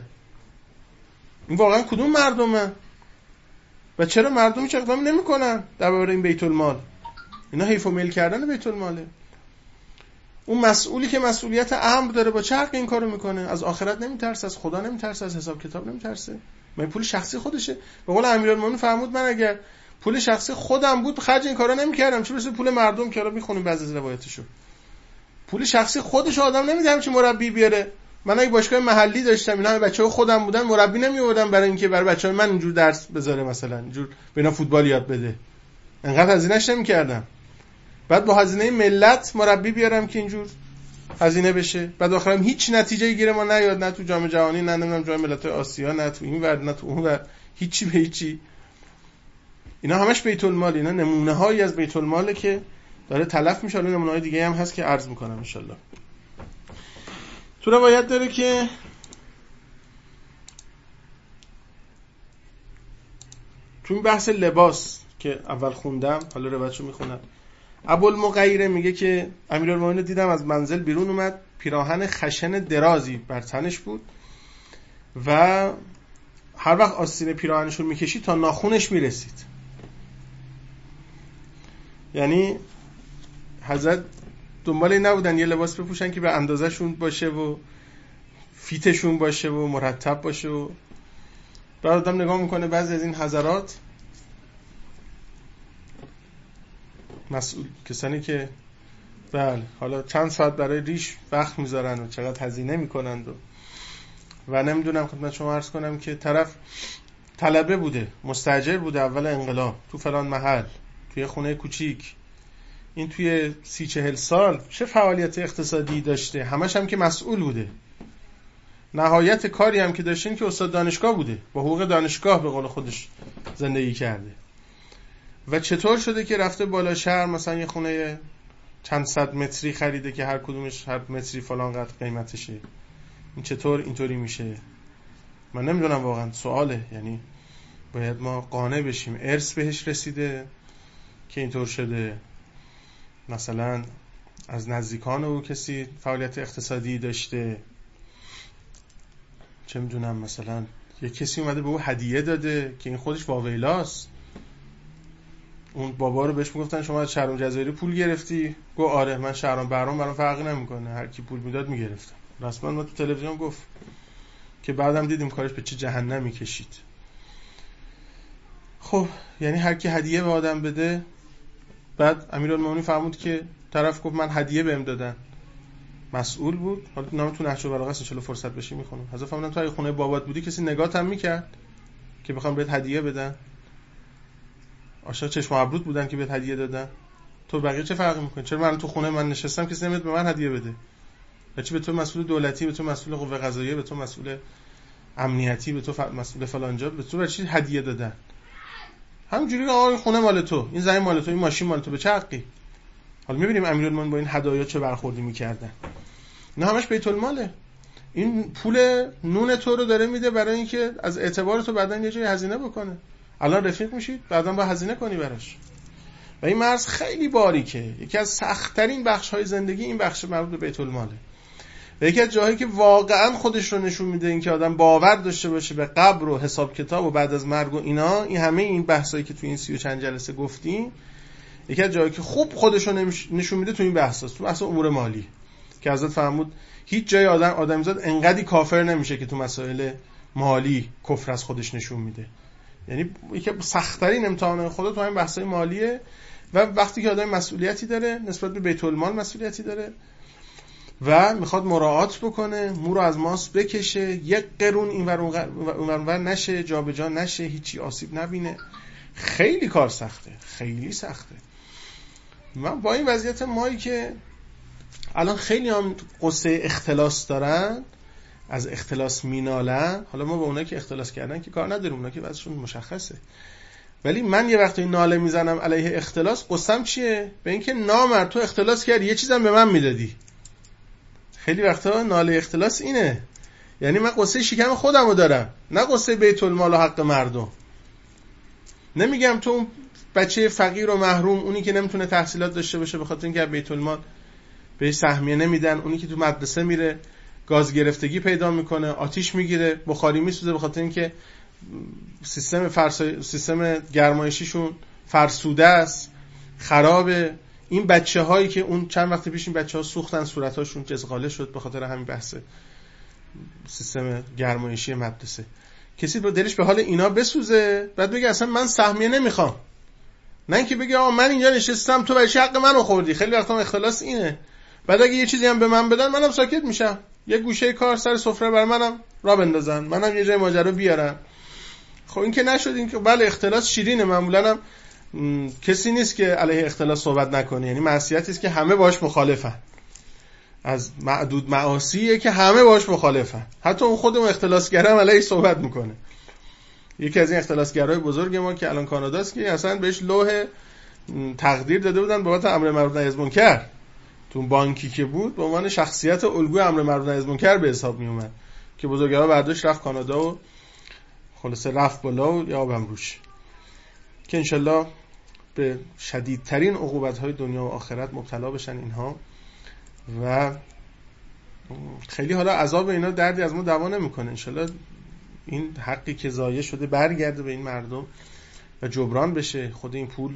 این واقعا کدوم مردمه؟ و چرا مردم هیچ اقدام نمی‌کنن درباره این بیت المال اینا حیف و میل کردن بیت الماله اون مسئولی که مسئولیت امر داره با چه این کارو می‌کنه. از آخرت نمیترسه از خدا نمیترسه از حساب کتاب نمیترسه. من پول شخصی خودشه؟ به قول امیرالمومنین فرمود من اگر پول شخصی خودم بود خرج این کارا نمی‌کردم. چه برسه پول مردم که الان می‌خونیم بعضی از روایتشو. پول شخصی خودش آدم نمیدم چه مربی بیاره. من اگه باشگاه محلی داشتم اینا بچه‌ها خودم بودن مربی نمیوردم برای اینکه برای بچه‌های من اینجور درس بذاره مثلا اینجور به فوتبال یاد بده. انقدر هزینه‌اش نمی‌کردم. بعد با هزینه ملت مربی بیارم که اینجور هزینه بشه. بعد آخرم هیچ نتیجه گیره ما نیاد نه تو جام جهانی نه نمی‌دونم جام ملت آسیا نه تو این ور نه تو اون ور. هیچی به هیچی. اینا همش بیت المال اینا نمونه هایی از بیت الماله که داره تلف میشه. نمونه های دیگه هم هست که عرض می‌کنم ان تو روایت داره که تو این بحث لباس که اول خوندم حالا روایتشو می‌خونم. ابوالمغیره میگه که امیرالمومنین دیدم از منزل بیرون اومد. پیراهن خشن درازی بر تنش بود و هر وقت آستین پیراهنش رو می‌کشید تا ناخونش می‌رسید. یعنی حضرت دنبال این نبودن یه لباس بپوشن که به اندازهشون باشه و فیتشون باشه و مرتب باشه و بعد آدم نگاه می‌کنه بعضی از این حضرات مسئول کسانی که بله حالا چند ساعت برای ریش وقت می‌ذارن و چقدر هزینه می‌کنند و و نمی‌دونم خدمت شما عرض کنم که طرف طلبه بوده مستجر بوده اول انقلاب تو فلان محل. توی خونه کوچیک. این توی سی چهل سال چه فعالیت اقتصادی داشته؟ همش هم که مسئول بوده. نهایت کاری هم که داشتین که استاد دانشگاه بوده. با حقوق دانشگاه به قول خودش زندگی کرده. و چطور شده که رفته بالا شهر مثلا یه خونه چند صد متری خریده که هر کدومش هر متری فلان قدر قیمتشه. این چطور اینطوری میشه؟ من نمی‌دونم واقعا. سواله. یعنی باید ما قانع بشیم. ارث بهش رسیده. که اینطور شده. مثلا از نزدیکان او کسی فعالیت اقتصادی داشته. چه می‌دونم مثلا یه کسی اومده به او هدیه داده که این خودش واویلاست اون بابا رو بهش می‌گفتن شما از شهرام جزایری پول گرفتی؟ گو آره من شهرام برام برام فرقی نمی‌کنه. هر کی پول می‌داد می‌گرفتم. رسما ما تو تلویزیون گفت که بعدم دیدیم کارش به چه جهنمی کشید. خب یعنی هر کی هدیه به آدم بده بعد امیرالمومنین فرمود که طرف گفت من هدیه بهم دادن. مسئول بود. حالا نام تو نهج البلاغه است. ان فرصت بشه می‌خونم. حضرت فرمودن تو اگه خونه بابات بودی کسی نگات هم می‌کرد که بخوام بهت هدیه بدن. آشا چشم ابرود بودن که بهت هدیه دادن. تو بقیه چه فرقی می‌کنه؟ چرا من تو خونه من نشستم کسی نمیاد به من هدیه بده؟ بچه به تو مسئول دولتی به تو مسئول قوه قضاییه به تو مسئول امنیتی به تو مسئول فلانجا به تو چی هدیه دادن؟ همینجوری آقا خونه مال تو این زمین مال تو این ماشین مال تو به چه حالا می‌بینیم امیرالمومنین با این هدایا چه برخوردی می‌کردن. نه همش بیت الماله. این پول نون تو رو داره میده برای اینکه از اعتبار تو بعدا یه جای هزینه بکنه. الان رفیق میشید بعدا با هزینه کنی براش. و این مرز خیلی باریکه. یکی از سختترین بخش های زندگی این بخش مربوط به بیت الماله. و یکی از جاهایی که واقعا خودش رو نشون میده اینکه آدم باور داشته باشه به قبر و حساب کتاب و بعد از مرگ و اینا این همه این بحثایی که تو این سی و چند جلسه گفتیم یکی از جاهایی که خوب خودش رو نشون میده تو این بحث تو بحث امور مالی. که ازت فرمود هیچ جای آدم آدمیزاد انقدی کافر نمیشه که تو مسائل مالی کفر از خودش نشون میده. یعنی یکی سختترین امتحان خدا تو همین بحثای مالیه و وقتی که آدم مسئولیتی داره نسبت به بیت المال مسئولیتی داره. و می‌خواد مراعات بکنه مو رو از ماس بکشه یک قرون این ور نشه جابجا جا نشه هیچی آسیب نبینه. خیلی کار سخته خیلی سخته. من با این وضعیت مایی که الان خیلی هم قصه اختلاس دارن از اختلاس مینالن حالا ما با اونا که اختلاس کردن که کار نداریم اونا که وضعشون مشخصه. ولی من یه وقتی ناله می‌زنم علیه اختلاس قصم چیه؟ به اینکه نامر تو اختلاس کردی یه چیزم به من می‌دادی. خیلی وقتا ناله اختلاس اینه. یعنی من قصه شکم خودم رو دارم نه قصه بیت المال و حق مردم. نمیگم تو اون بچه فقیر و محروم اونی که نمی‌تونه تحصیلات داشته باشه به خاطر اینکه بیت المال بهش سهمیه نمیدن اونی که تو مدرسه میره گاز گرفتگی پیدا می‌کنه آتیش می‌گیره بخاری میسوزه به خاطر اینکه سیستم فرس... سیستم گرمایشیشون فرسوده است خرابه. این بچه هایی که اون چند وقت پیش این بچه ها سوختن صورتاشون جزغاله شد به خاطر همین بحث سیستم گرمایشی مدرسه. کسی با دلش به حال اینا بسوزه بعد بگه اصلا من سهمیه نمی‌خوام. نه اینکه بگه آقا من اینجا نشستم تو برای حق منو خوردی؟ خیلی وقتا اختلاس اینه. بعد اگه یه چیزی هم به من بدن منم ساکت میشم. یه گوشه کار سر سفره بر منم را بندازن. منم یه جای ماجرا بیارم. خب این که نشد این که بله اختلاس شیرینه. معمولا هم کسی نیست که علیه اختلاس صحبت نکنه. یعنی معصیتی است که همه باش مخالفن. از معدود معاصیه که همه باش مخالفن. حتی اون خودمون اختلاسگر هم علیه صحبت می‌کنه. یکی از این اختلاسگرای بزرگ ما که الان کاناداست که اصلا بهش لوح تقدیر داده بودن بابت امر معروف نهی از منکر. تو بانکی که بود به عنوان شخصیت الگوی امر معروف نهی از منکر به حساب می اومد که بزرگوار برداشت رفت کانادا و خلاصه رفت بالا و یا روش. که انشالله به شدیدترین عقوبت های دنیا و آخرت مبتلا بشن اینها. و خیلی حالا عذاب اینا دردی از ما دوا نمی‌کنه. انشالله این حقی که ضایع شده برگرده به این مردم و جبران بشه خود این پول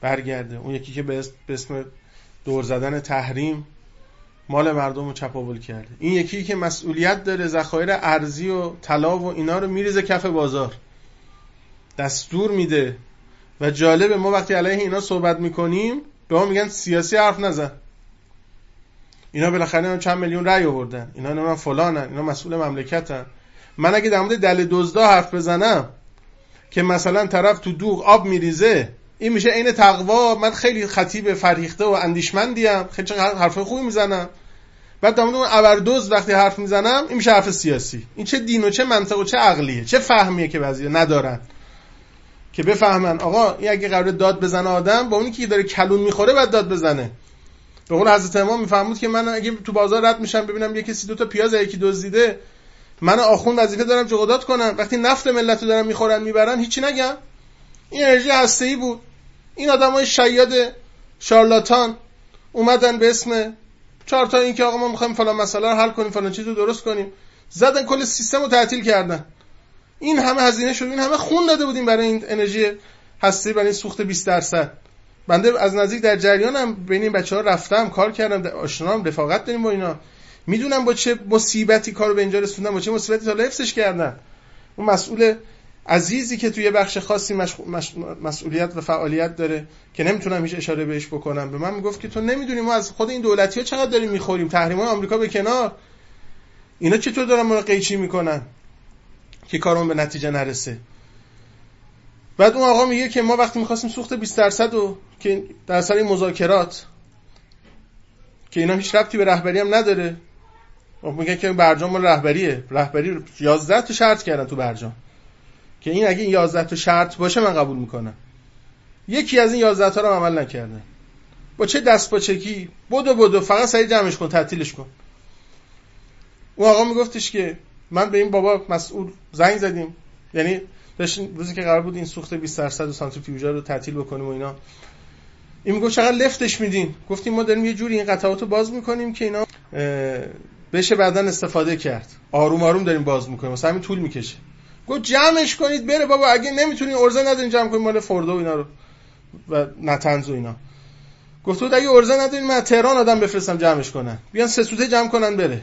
برگرده. اون یکی که به اسم دور زدن تحریم مال مردم رو چپاول کرده. این یکی که مسئولیت داره ذخایر ارزی و طلا و اینا رو میریزه کف بازار. دستور میده و جالبه ما وقتی علیه اینا صحبت می‌کنیم به ما میگن سیاسی حرف نزن. اینا بالاخره چند میلیون رأی آوردن. اینا نه فلانن. اینا مسئول مملکتن. من اگه در مورد دل دزدا حرف بزنم که مثلا طرف تو دوغ آب میریزه این میشه عین تقوا. من خیلی خطیب فرهیخته و اندیشمندیم خیلی چقدر حرف خوبی می‌زنم. بعد در مورد اون ابردوز وقتی حرف می‌زنم این میشه حرف سیاسی. این چه دین و چه منطق و چه عقلیه. چه فهمیه که بعضی ندارن. که بفهمن آقا این اگه قرار داد بزنه آدم با اونی که داره کلون می‌خوره بعد داد بزنه. به قول حضرت امام میفهمود که من اگه تو بازار رد میشم ببینم یه کسی دو تا پیاز یکی دزدیده من آخون وظیفه دارم جهادات کنم. وقتی نفت ملت رو دارن می‌خورن می‌برن هیچی نگم. این انرژی هسته بود. این آدمای شیاد شارلاتان اومدن به اسم چهار تا این که آقا ما می‌خوایم فلان مسئله رو حل کنیم فلان چیز رو درست کنیم. زدن کل سیستم رو تعطیل کردن. این همه هزینه شد این همه خون داده بودیم برای این انرژی هستی برای این سوخت 20 درصد. بنده از نزدیک در جریانم بین این بچه ها رفتم کار کردم آشنام رفاقت داریم با اینا. می‌دونم با چه مصیبتی کارو به اینجا رسوندن با چه مصیبتی تا حفظش کردن اون مسئول عزیزی که توی بخش خاصی مسئولیت و فعالیت داره که نمی‌تونم هیچ اشاره بهش بکنم. به من می‌گفت که تو نمی‌دونی ما از خود این دولتی ها چقدر داریم می‌خوریم تحریم های آمریکا به کنار. اینا چطور دارن ما رو قیچی می‌کنن؟ که کارمون به نتیجه نرسه. بعد اون آقا میگه که ما وقتی می‌خواستیم سوخت 20 درصد و که در سر مذاکرات که اینا هیچ ربطی به رهبری هم نداره. میگه که برجام مال رهبریه. رهبری 11 تا شرط کردن تو برجام. که این اگه این 11 تا شرط باشه من قبول می‌کنم. یکی از این 11 تا رو عمل نکردن با چه دست با چکی بدو بدو. فقط سری جمعش کن تعطیلش کن. اون آقا میگفتش که من به این بابا مسئول زنگ زدیم. یعنی داشتیم روزی که قرار بود این سوخت 20 درصد و سانتریفیوژا رو تعطیل بکنیم و اینا. این می‌گفت چقدر لفتش میدین؟ گفتیم ما داریم یه جوری این قطعات رو باز می‌کنیم که اینا بشه بعدا استفاده کرد. آروم آروم داریم باز می‌کنیم. مثلا همین طول می‌کشه. گفت جمعش کنید بره بابا اگه نمی‌تونین ارزه ندارین جمع کنید مال فردو اینا رو. و نتنز و اینا. گفت اگه ارزه ندارین من تهران آدم بفرستم جمعش کنن. بیان سه سوته جمع کنن بره.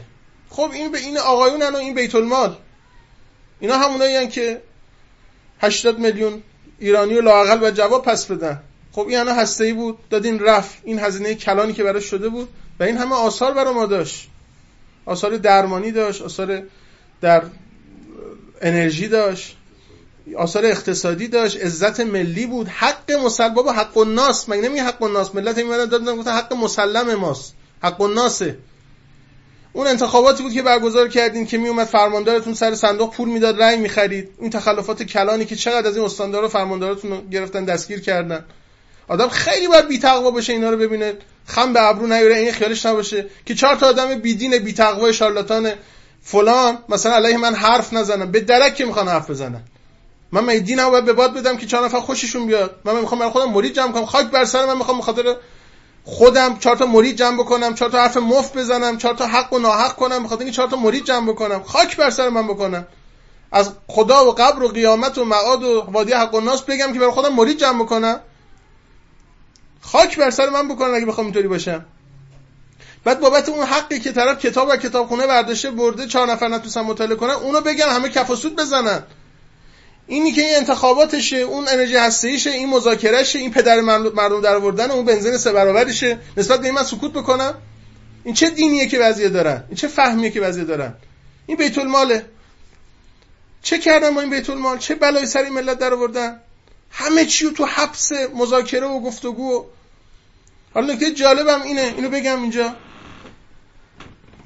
خب این به این آقایونن و این بیت المال اینا همونایی که 80 میلیون ایرانی و لاقل و جواب پس بدن. خب این هسته ای بود دادین رفت. این هزینه کلانی که براش شده بود و این همه آثار برای ما داشت. آثار درمانی داشت آثار در انرژی داشت آثار اقتصادی داشت عزت ملی بود حق مسلم بابا حق الناس مگه نمی حق الناس؟ ملت میمدن دادن گفتن حق مسلم ماست حق الناسه. اون انتخاباتی بود که برگزار کردین که میومد فرماندارتون سر صندوق پول می‌داد رأی می‌خرید. این تخلفات کلانی که چقدر از این استاندارا فرماندارتون گرفتن دستگیر کردن. آدم خیلی باید بی‌تقوا بشه اینا رو ببینه. خم به ابرو نیاره این خیالش نباشه که چهار تا آدم بیدین بی‌تقوا شارلاتان فلان. مثلا علیه من حرف نزنن. به درک که می‌خوان حرف بزنن. من می دینم باید به باد بدم که چهار نفر خوششون بیاد. من می‌خوام من خودم مرید جمع کنم خاک بر سر من می‌خوام بخاطر خودم چهار تا مرید جمع بکنم چهار تا حرف مفت بزنم چهار تا حق و ناحق کنم بخاطر اینکه چهار تا مرید جمع بکنم. خاک بر سر من بکنم. از خدا و قبر و قیامت و معاد و وادی حق و ناس بگم که برای خودم مرید جمع بکنم. خاک بر سر من بکنن اگه بخوام اینطوری باشم. بعد بابت اون حقی که طرف کتاب و کتابخونه برداشته برده چهار نفر نتونستن مطالعه کنن اونو بگم همه کف و سود بزنن. اینی که این انتخاباتشه اون انرژی هسته‌ایشه این مذاکرهشه این پدر مردم در آوردن اون بنزین سه برابرشه نسبت به این من سکوت بکنم این چه دینیه که وضعیت دارن؟ این چه فهمیه که وضعیت دارن؟ این بیت الماله چه کردن با این بیت المال چه بلای سر این ملت در آوردن؟ همه چی تو حبس مذاکره و گفتگو حالا نکته جالبم اینه اینو بگم اینجا.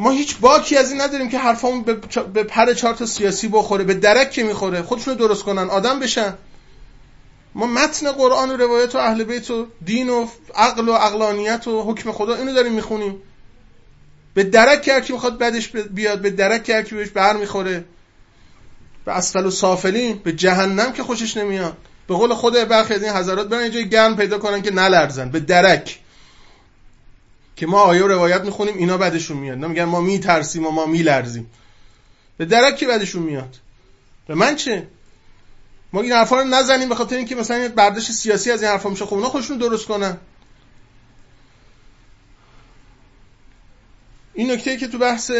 ما هیچ باکی از این نداریم که حرفامون به, به پر چارت سیاسی بخوره به درک که می‌خوره. خودشونو درست کنن آدم بشن. ما متن قرآن و روایت و اهل بیت و دین و عقل و عقلانیت و حکم خدا اینو داریم می‌خونیم. به درک که که می‌خواد بدش بیاد به درک که که بهش بر می‌خوره. به اسفل و سافلین به جهنم که خوشش نمیاد. به قول خود برخی از این حضرات برن اینجا گرم پیدا کنن که نلرزن. به درک. که ما آیه روایت می‌خونیم اینا بدشون میاد. نمیگن ما میترسیم و ما میلرزیم. به درک که بدشون میاد؟ به من چه؟ ما این حرفا رو نزنیم به خاطر اینکه مثلا برداشت سیاسی از این حرفا میشه. خب اونا خودشون درست کنن. این نکته که تو بحث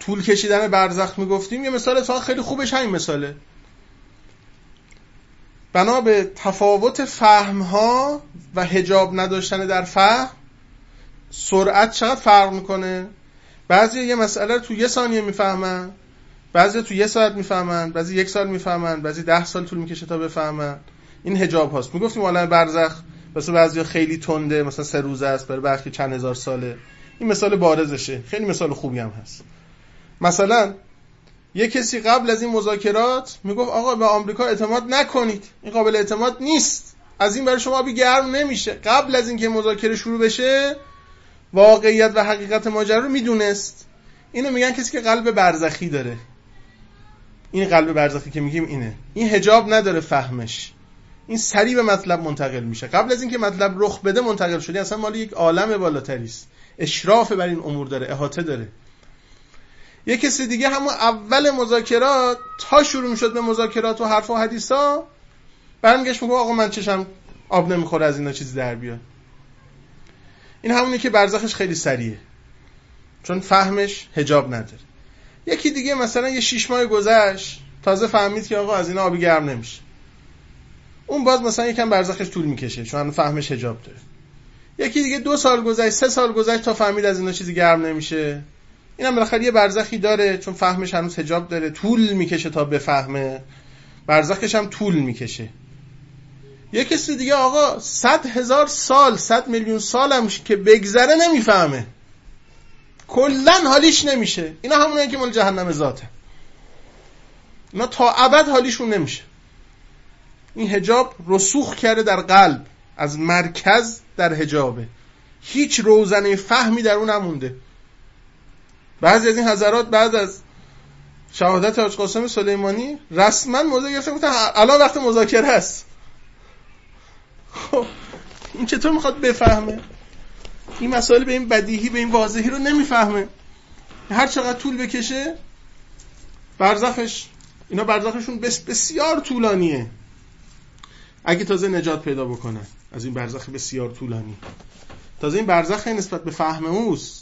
طول کشیدن برزخ می‌گفتیم یه مثال خیلی خوبش همین مثاله. بنا به تفاوت فهم ها و هجاب نداشتن در فهم سرعت چقدر فرق می‌کنه؟ بعضی یه مسئله رو تو یه ثانیه می‌فهمن بعضی تو یه ساعت می‌فهمن بعضی یک سال می‌فهمن بعضی ده سال طول می‌کشه تا بفهمن. این هجاب هاست. می‌گفتیم عالم برزخ مثلا بعضی خیلی تنده مثلا سه روزه است برای برخی چند هزار ساله. این مثال بارزشه. خیلی مثال خوبی هم هست. مثلا یه کسی قبل از این مذاکرات می‌گفت آقا به آمریکا اعتماد نکنید. این قابل اعتماد نیست. از این برای شما آبی گرم نمیشه. قبل از اینکه مذاکره شروع بشه واقعیت و حقیقت ماجرا رو می‌دونست. اینو میگن کسی که قلب برزخی داره. این قلب برزخی که میگیم اینه. این هجاب نداره فهمش. این سریع به مطلب منتقل میشه. قبل از اینکه مطلب رخ بده منتقل شده. اصلا مال یک عالم بالاتری اشراف بر این امور داره. احاطه داره. یه کسی دیگه همون اول مذاکرات تا شروع می‌شد به مذاکرات و حرف و حدیثا برمیگشت میگه آقا من چشم آب نمی‌خوره از اینا چیزی در بیاد. این همونی که برزخش خیلی سریعه. چون فهمش هجاب نداره. یکی دیگه مثلا یه شیش ماه گذشت تازه فهمید که آقا از اینا آبی گرم نمیشه. اون باز مثلا یکم برزخش طول می‌کشه چون فهمش هجاب داره. یکی دیگه دو سال گذشت سه سال گذشت تا فهمید از اینا چیزی گرم نمیشه. اینم بالاخره یه برزخی داره چون فهمش هنوز حجاب داره. طول می‌کشه تا بفهمه. برزخش هم طول می‌کشه. یه کسی دیگه آقا صد هزار سال صد میلیون سال هم که بگذره نمی‌فهمه. کلا حالیش نمیشه. اینا همونه که مال جهنم ذاته. اینا تا ابد حالیشون نمیشه. این هجاب رسوخ کرده در قلب. از مرکز در هجابه هیچ روزنه فهمی در اون نمونده. بعضی از این حضرات بعد از شهادت حاج قاسم سلیمانی رسما موضوع گرفتن گفتن الان وقت مذاکره است. خب این چطور می‌خواد بفهمه؟ این مسائل به این بدیهی به این واضحی رو نمی‌فهمه. هر چقدر طول بکشه برزخش اینا برزخشون بسیار طولانیه. اگه تازه نجات پیدا بکنن از این برزخ بسیار طولانی. تازه این برزخ نسبت به فهم اوست.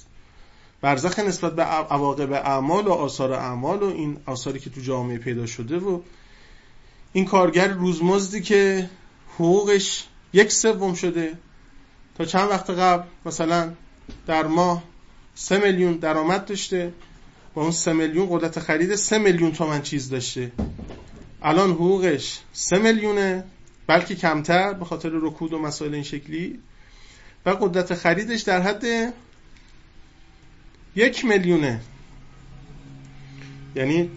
برزخ نسبت به عواقب اعمال و آثار اعمال و این آثاری که تو جامعه پیدا شده و این کارگر روزمزدی که حقوقش یک سوم شده. تا چند وقت قبل مثلا در ماه سه میلیون درآمد داشته. با اون سه میلیون قدرت خرید سه میلیون تومن چیز داشته. الان حقوقش سه میلیونه بلکه کمتر به خاطر رکود و مسائل این شکلی. و قدرت خریدش در حد یک میلیونه. یعنی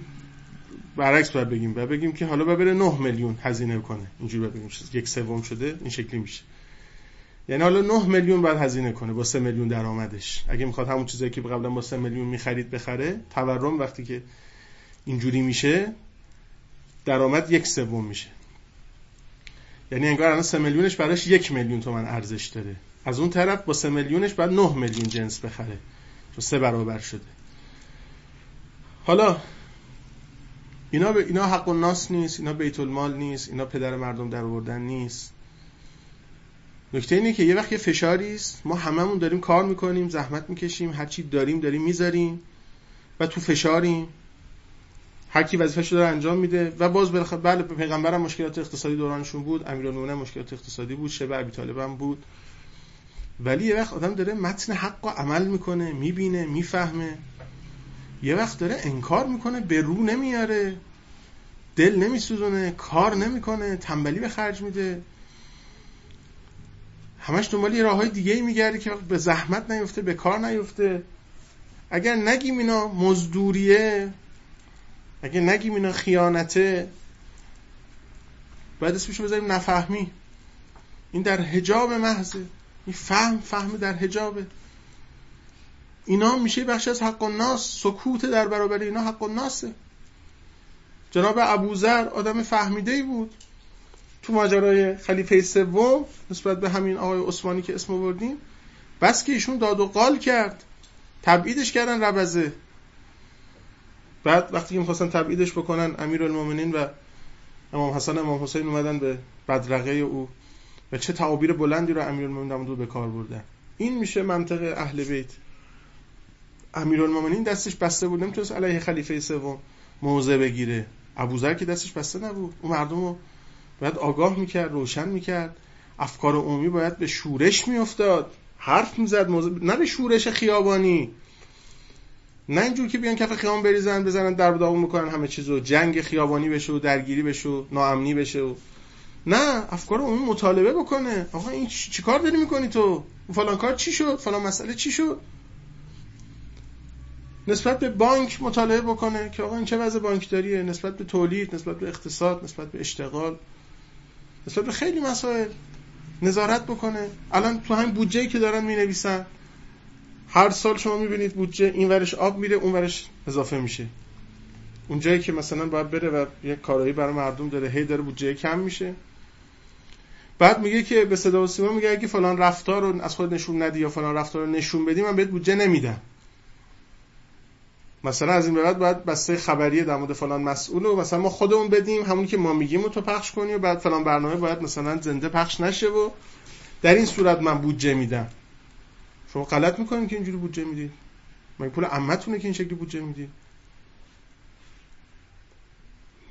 برعکس باید بگیم. باید بگیم که حالا بره 9 میلیون هزینه کنه. اینجوری بگیم. یک سوم شده این شکلی میشه. یعنی حالا 9 میلیون باید هزینه کنه با 3 میلیون درآمدش. اگه می‌خواد همون چیزایی که قبلا با 3 میلیون می‌خرید بخره تورم وقتی که اینجوری میشه درآمد یک سوم میشه. یعنی انگار الان 3 میلیونش براش یک میلیون تومن ارزش داره. از اون طرف با 3 میلیونش بعد 9 میلیون جنس بخره. چون سه برابر شده. حالا اینا به اینا حق و ناس نیست اینا بیت المال نیست اینا پدر مردم در آوردن نیست. نکته اینه که یه وقت یه فشاری ما هممون داریم کار می‌کنیم زحمت می‌کشیم هر چی داریم داریم می‌ذاریم و تو فشاریم. هر کی وظیفه‌شو داره انجام میده و باز بالاخره بله پیغمبرم مشکلات اقتصادی دورانشون بود امیرالمومنین مشکلات اقتصادی بود شبه ابی طالب هم بود. ولی یه وقت آدم داره متن حق و عمل می‌کنه می‌بینه می‌فهمه. یه وقت داره انکار می‌کنه به رو نمیاره دل نمیسوزونه کار نمی‌کنه تنبلی به خرج میده. همش دنبال یه راه های دیگه میگرده که به زحمت نیفته به کار نیفته. اگر نگیم اینا مزدوریه اگر نگیم اینا خیانته باید اسمشو بذاریم نفهمی. این در حجاب محضه. این فهم فهم در حجابه. اینا میشه بخش از حق الناس سکوت در برابر اینا حق الناسه جناب ابوذر آدم فهمیده ای بود. تو ماجرای خلیفه سوم نسبت به همین آقای عثمانی که اسم آوردیم بس که ایشون داد و قال کرد. تبعیدش کردن ربزه. بعد وقتی که می‌خواستن تبعیدش بکنن امیر المومنین و امام حسن امام حسین اومدن به بدرقه او. و چه تعابیر بلندی رو امیر المومنین به کار بردن این میشه منطق اهل بیت. امیر المومنین دستش بسته بود نمی‌تونست علیه خلیفه سوم موضع بگیره. ابوذر که دستش بسته نبود. اون مردم رو باید آگاه می‌کرد روشن می‌کرد. افکار عمومی باید به شورش میافتاد. حرف می‌زد موضوع نه به شورش خیابانی. نه اینجور که بیان کف خیابان بریزن بزنن در داغون می‌کنن همه چیزو. جنگ خیابانی بشه و درگیری بشه و ناامنی بشه و نه افکار عمومی مطالبه بکنه. آقا این چیکار داری می‌کنی تو؟ فلان کار چی شد؟ فلان مسئله چی شد؟ نسبت به بانک مطالعه بکنه که آقا این چه وضع بانکداریه؟ نسبت به تولید نسبت به اقتصاد نسبت به اشتغال نسبت به خیلی مسائل نظارت بکنه. الان تو همین بودجه که دارن می نویسن هر سال شما می‌بینید بودجه این ورش آب میره اون ورش اضافه میشه. اون جایی که مثلا باید بره و یک کارایی برای مردم داره هی داره بودجه کم میشه. بعد میگه که به صدا و سیما میگه اگه فلان رفتار رو از خود نشون ندی یا فلان رفتار رو نشون بدی من بهت بودجه نمیدم. مثلا از این به بعد باید بسته خبری در مورد فلان مسئول و مثلا ما خودمون بدیم همونی که ما میگیم رو تو پخش کنی و بعد فلان برنامه باید مثلا زنده پخش نشه و در این صورت من بودجه میدم. شما غلط می‌کنین که اینجوری بودجه می‌دید. مگه پول عمتونه که این شکلی بودجه می‌دید؟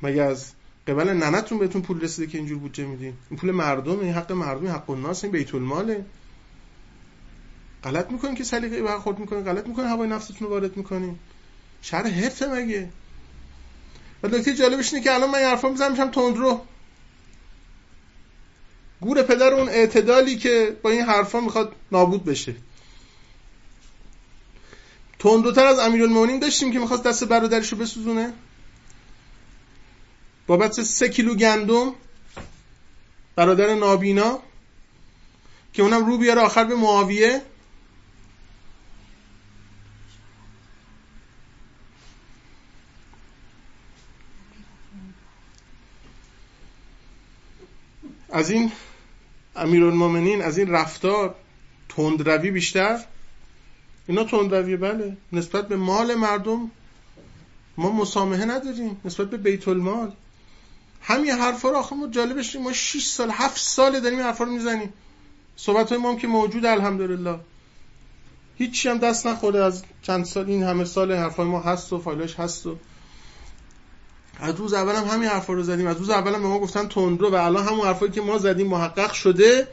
مگه از قبل ننتون بهتون پول رسیده که اینجور بودجه میدین. این پول مردم این حق مردم حق الناس این بیت الماله. غلط می‌کنین که سلیقه برخورد می‌کنین غلط می‌کنین هوای نفستون رو وارد می‌کنین. شهر حرفه مگه؟ و نکته جالبش اینه که الان من حرفا می‌زنم میشم تندرو. گور پدر اون اعتدالی که با این حرفا می‌خواد نابود بشه. تندروتر از امیرالمومنین داشتیم که می‌خواست دست برادرشو بسوزونه. بابت سه کیلو گندم برادر نابینا که اونم رو بیاره آخر به معاویه. از این امیرالمومنین از این رفتار تندروی بیشتر؟ اینا تندروی بله. نسبت به مال مردم ما مسامحه نداریم. نسبت به بیت المال. همین حرفا رو آخه ما جالبش ما 6 سال 7 سال داریم این حرفا رو می‌زنیم. صحبت ما هم که موجود الحمدلله. هیچی هم دست نخورده از چند سال این همه سال حرفای ما هست و فایلش هست و از روز اول هم همین حرفا رو زدیم. از روز اول هم به ما گفتن تندرو و الان همون حرفایی که ما زدیم محقق شده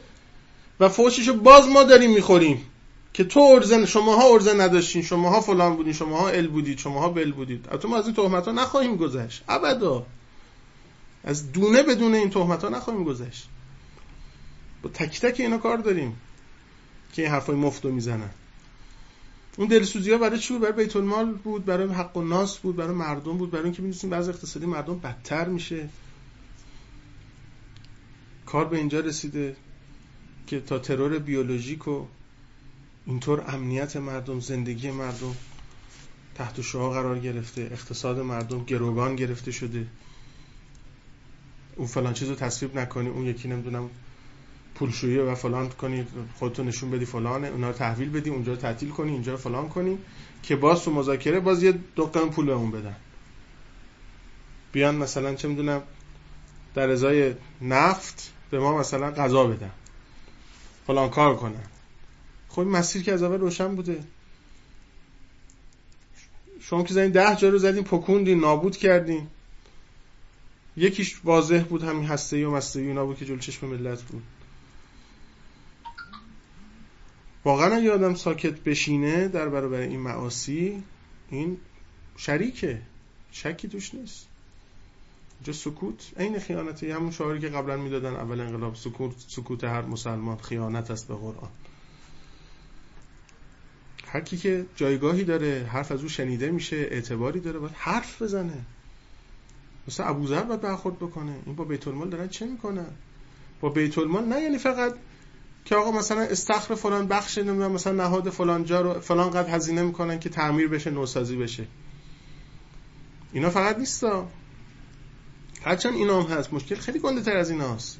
و فوششو باز ما داریم می‌خوریم که تو ارزن شماها ارزن نداشتین شماها فلان بودین شماها ال بودید شماها بل بودید. البته ما از این تهمت ها نخواهیم گذشت. ابدا. از دونه بدون این تهمت ها نخواهیم گذشت. با تک تک اینا کار داریم که این حرفای مفت رو می‌زنن. اون دلسوزی ها برای چی بود؟ برای بیت المال بود برای حق و ناس بود برای مردم بود برای اینکه می‌دونستیم بعض اقتصادی مردم بدتر میشه. کار به اینجا رسیده که تا ترور بیولوژیک و اینطور امنیت مردم زندگی مردم تحت شعا قرار گرفته اقتصاد مردم گروگان گرفته شده. اون فلان چیزو تصویب نکنی اون یکی نمی‌دونم پولشویی و فلان کنی خودتو نشون بدی فلانه اونا رو تحویل بدی اونجا رو تعطیل کنی اینجا رو فلان کنی که باز تو مذاکره باز یه دقیقه پول اون بدن. بیان مثلا چه می‌دونم در ازای نفت به ما مثلا غذا بدن. فلان کار کنن. خب مسیر که از اول روشن بوده. شما که زدین ده جا رو زدین پکوندین نابود کردین. یکیش واضح بود همین هسته و مسته اینا بود که جلو چشم ملت بود. واقعا اگه آدم ساکت بشینه در برابر این معاصی این شریکه. شکی توش نیست. اینجا سکوت. عین خیانته همون شعاری که قبلا می‌دادن اول انقلاب سکوت سکوت هر مسلمان خیانت است به قرآن. هر کی که جایگاهی داره حرف از او شنیده میشه اعتباری داره باید حرف بزنه. مثلا ابوذر باید برخورد بکنه. این با بیت المال دارن چه می‌کنن؟ با بیت المال نه یعنی فقط که آقا مثلا استخر فلان بخش نمی‌دونم مثلا نهاد فلان جا رو فلان قد هزینه می‌کنن که تعمیر بشه نوسازی بشه. اینا فقط نیستا. هرچند اینا هم هست. مشکل خیلی گنده تر از ایناست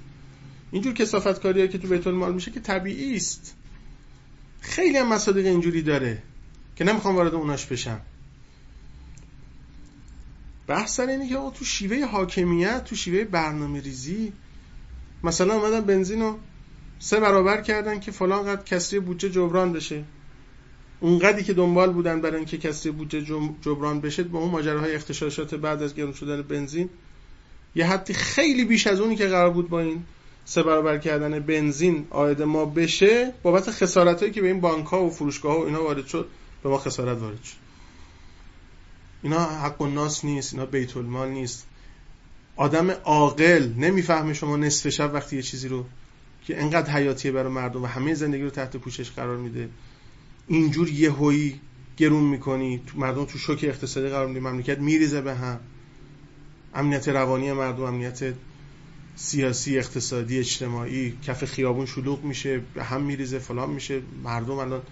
اینجور کسافت کاری که تو بیت المال میشه که طبیعی است. خیلی هم مصادیق اینجوری داره که نمی‌خوام وارد اوناش بشم. بحث سر اینه که تو شیوه حاکمیت تو شیوه برنامه ریزی مثلا اومدن بنزین رو سه برابر کردن که فلان قد کسری بودجه جبران بشه. اونقدری که دنبال بودن برای اینکه کسری بودجه جبران بشه با اون ماجراهای اختشاشات بعد از گرون شدن بنزین یه حدی خیلی بیش از اونی که قرار بود با این سه برابر کردن بنزین آید ما بشه بابت خسارت هایی که به این بانک ها و فروشگاه ها و اینا وارد شد به ما خسارت وارد شد. اینا حق و ناس نیست اینا بیت المال نیست. آدم عاقل نمی‌فهمه شما نصف شب وقتی یه چیزی رو که انقدر حیاتیه برای مردم و همه زندگی رو تحت پوشش قرار میده. اینجور یهویی گرون می‌کنی مردم تو شوک اقتصادی قرار میده مملکت میریزه به هم. امنیت روانی مردم امنیت سیاسی اقتصادی اجتماعی کف خیابون شلوغ میشه به هم میریزه فلان میشه. مردم الان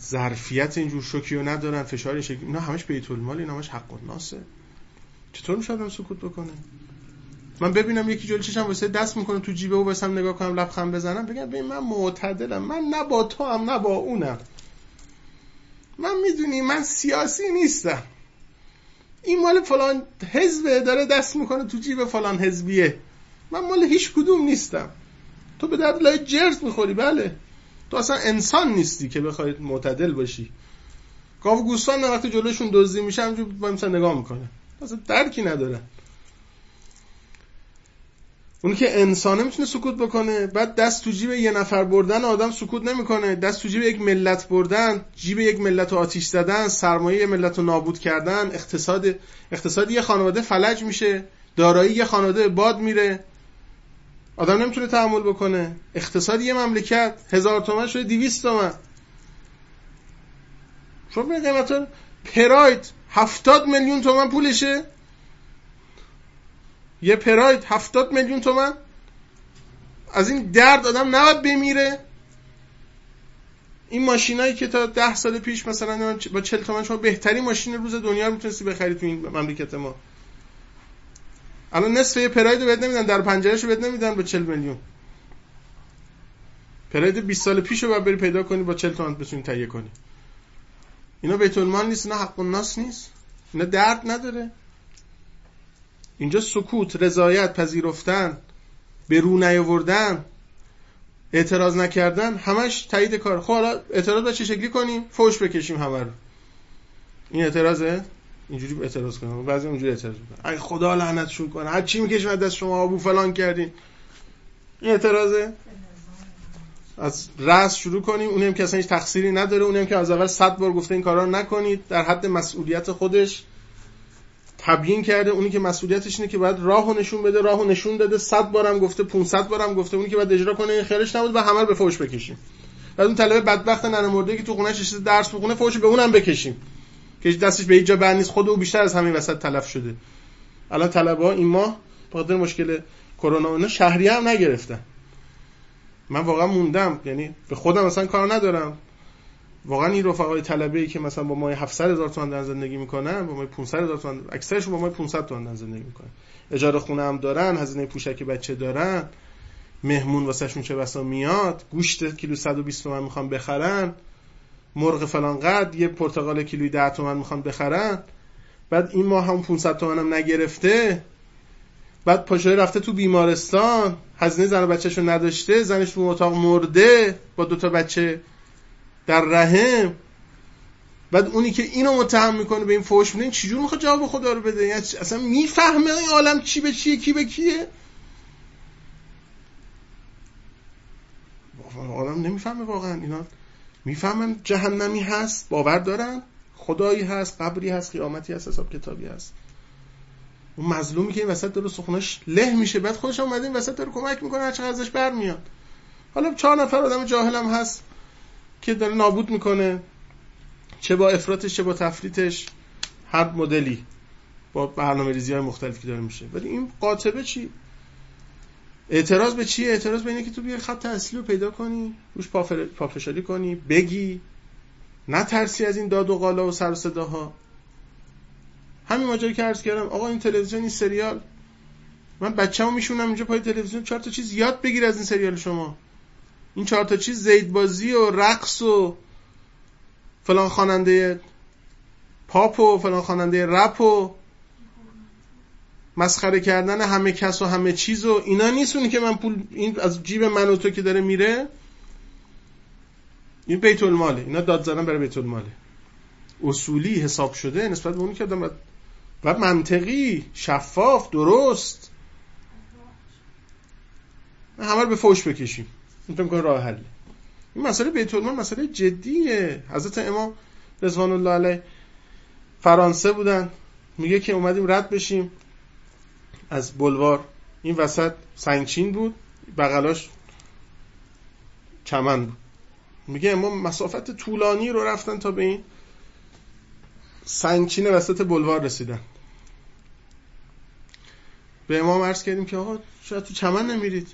ظرفیت اینجور شوکی ندارن فشار شکل اینا همش بیت المال اینا همش حق الناسه. چطور میشه آدم سکوت بکنه من ببینم یکی جلوی چشم واسه دست می‌کنه تو جیبه و نگاه کنم لبخند بزنم بگم ببین من معتدلم. من نه با تو هم نه با اونم. من می‌دونی من سیاسی نیستم. این مال فلان حزبه داره دست می‌کنه تو جیب فلان حزبیه. من مال هیچ کدوم نیستم. تو به درد لای جرز می‌خوری بله. تو اصلا انسان نیستی که بخوای معتدل باشی. گاو گوسفند وقتی جلوشون دزدی میشه همینجور با مثلا نگاه می‌کنه. اصلا درکی نداره. اون که انسانه می‌تونه سکوت بکنه. بعد دست تو جیب یه نفر بردن آدم سکوت نمی‌کنه. دست تو جیب یک ملت بردن جیب یک ملت رو آتیش زدن سرمایه یه ملت رو نابود کردن اقتصاد اقتصادی یه خانواده فلج میشه دارایی یه خانواده باد میره. آدم نمی‌تونه تحمل بکنه. اقتصادی یه مملکت. هزار تومن شده دیویست تومن. شما به قیمت پراید هفتاد میلیون تومن پولشه. یه پراید هفتاد میلیون تومن. از این درد آدم نباید بمیره. این ماشینایی که تا ده سال پیش مثلا با چل تومن شما بهترین ماشین روز دنیا می‌تونستی بخری تو این مملکت ما. الان نصف یه پراید رو بهت نمیدن در پنجرهش رو بهت نمیدن به چل میلیون. پرید 20 سال پیش رو بری پیدا کنی با 40 تومن بتونی تهیه کنی. اینا بیت المال نیست اینا حق الناس نیست. اینا درد نداره. اینجا سکوت رضایت پذیرفتن به رو نیاوردن اعتراض نکردن همش تایید کار. خب حالا اعتراض با چه شکلی کنیم؟ فوش بکشیم همه رو. این اعتراضه؟ اینجوری اعتراض کنم. بعضی اونجوری اعتراض می‌کنن. ای خدا لعنتشون کنه. هر چی می‌کشیم از شما ابو فلان کردین. این اعتراضه؟ از رأس شروع کنیم. اونم که اصلا هیچ تقصیری نداره. اونم که از اول صد بار گفته این کارا رو نکنید. در حد مسئولیت خودش تبیین کرده. اونی که مسئولیتش اینه که باید راهو نشون بده. راهو نشون داده. 100 بارم گفته. 500 بارم گفته. اونی که باید اجرا کنه خیرش نبود و همه رو به فوش بکشیم. بعد اون طلبه بدبخت ننه مرده که تو خونه نشسته درس بخونه فوش به اونم بکشیم. که دستش به هیچ جا بند نیست. خود او بیشتر از همین وسط تلف شده. الان طلبه این ماه به مشکل کرونا اونا شهری هم نگرفتن. من واقعا موندم. یعنی به خودم مثلا کار ندارم. واقعا این رفقای طلبه ای که مثلا با ما 700 هزار تومان در زندگی می‌کنن با ما 500 هزار تومان اکثرشون با ما 500 تومان در زندگی می‌کنن. اجاره خونه هم دارن هزینه پوشک بچه دارن. مهمون واسهشون چه بسا میاد. گوشت کیلو 120 تومن می‌خوان بخرن. مرغ فلان قد یه پرتقال کیلویی 10 تومن می‌خوان بخرن. بعد این ماه هم 500 تومن هم نگرفته. بعد پاشای رفته تو بیمارستان. هزینه زن و بچهشو نداشته. زنش تو اتاق مرده. با دوتا بچه در رحم. بعد اونی که اینو متهم می‌کنه به این فوش میده چجور می‌خواد جواب خدا رو بده؟ یعنی اصلا می‌فهمه این عالم چی به چیه کی به کیه؟ آدم نمی‌فهمه واقعا اینا. می‌فهمن جهنمی هست باور دارن خدایی هست قبری هست قیامتی هست حساب کتابی هست. اون مظلومی که این وسط داره سخونش له میشه بعد خودش اومده این وسط داره کمک می‌کنه هر چقدر ازش برمیاد. حالا چهار نفر آدم جاهلم هست که داره نابود می‌کنه چه با افراتش چه با تفریطش هر مدلی با برنامه ریزی های مختلفی داره میشه. ولی این قاطبه چی؟ اعتراض به چیه؟ اعتراض به اینه که تو بیای خط اصلی رو پیدا کنی روش پافشاری کنی بگی. ترسی از این داد و قالا و سر و صداها. همین ماجرا که عرض کردم آقا این تلویزیون این سریال. من بچه‌مو میشونم اینجا پای تلویزیون چهار تا چیز یاد بگیر از این سریال شما. این چهار تا چیز زیدبازی و رقص و فلان خواننده پاپ و فلان خواننده رپ و مسخره کردن همه کس و همه چیز و اینا نیستونی که من پول این از جیب من و تو که داره میره. این بیت الماله. اینا داد زدن برای بیت الماله. اصولی حساب شده نسبت به اونی که آدم و منطقی شفاف درست. همه رو به فوش بکشیم. این فکر راه حل این مسئله بیت المال مسئله جدیه. حضرت امام رضوان الله علیه فرانسه بودن. میگه که اومدیم رد بشیم. از بلوار. این وسط سنگچین بود بغلاش چمن بود. میگه امام مسافت طولانی رو رفتن تا به این سنگچین وسط بلوار رسیدن. به امام عرض کردیم که آقا شاید تو چمن نمیرید.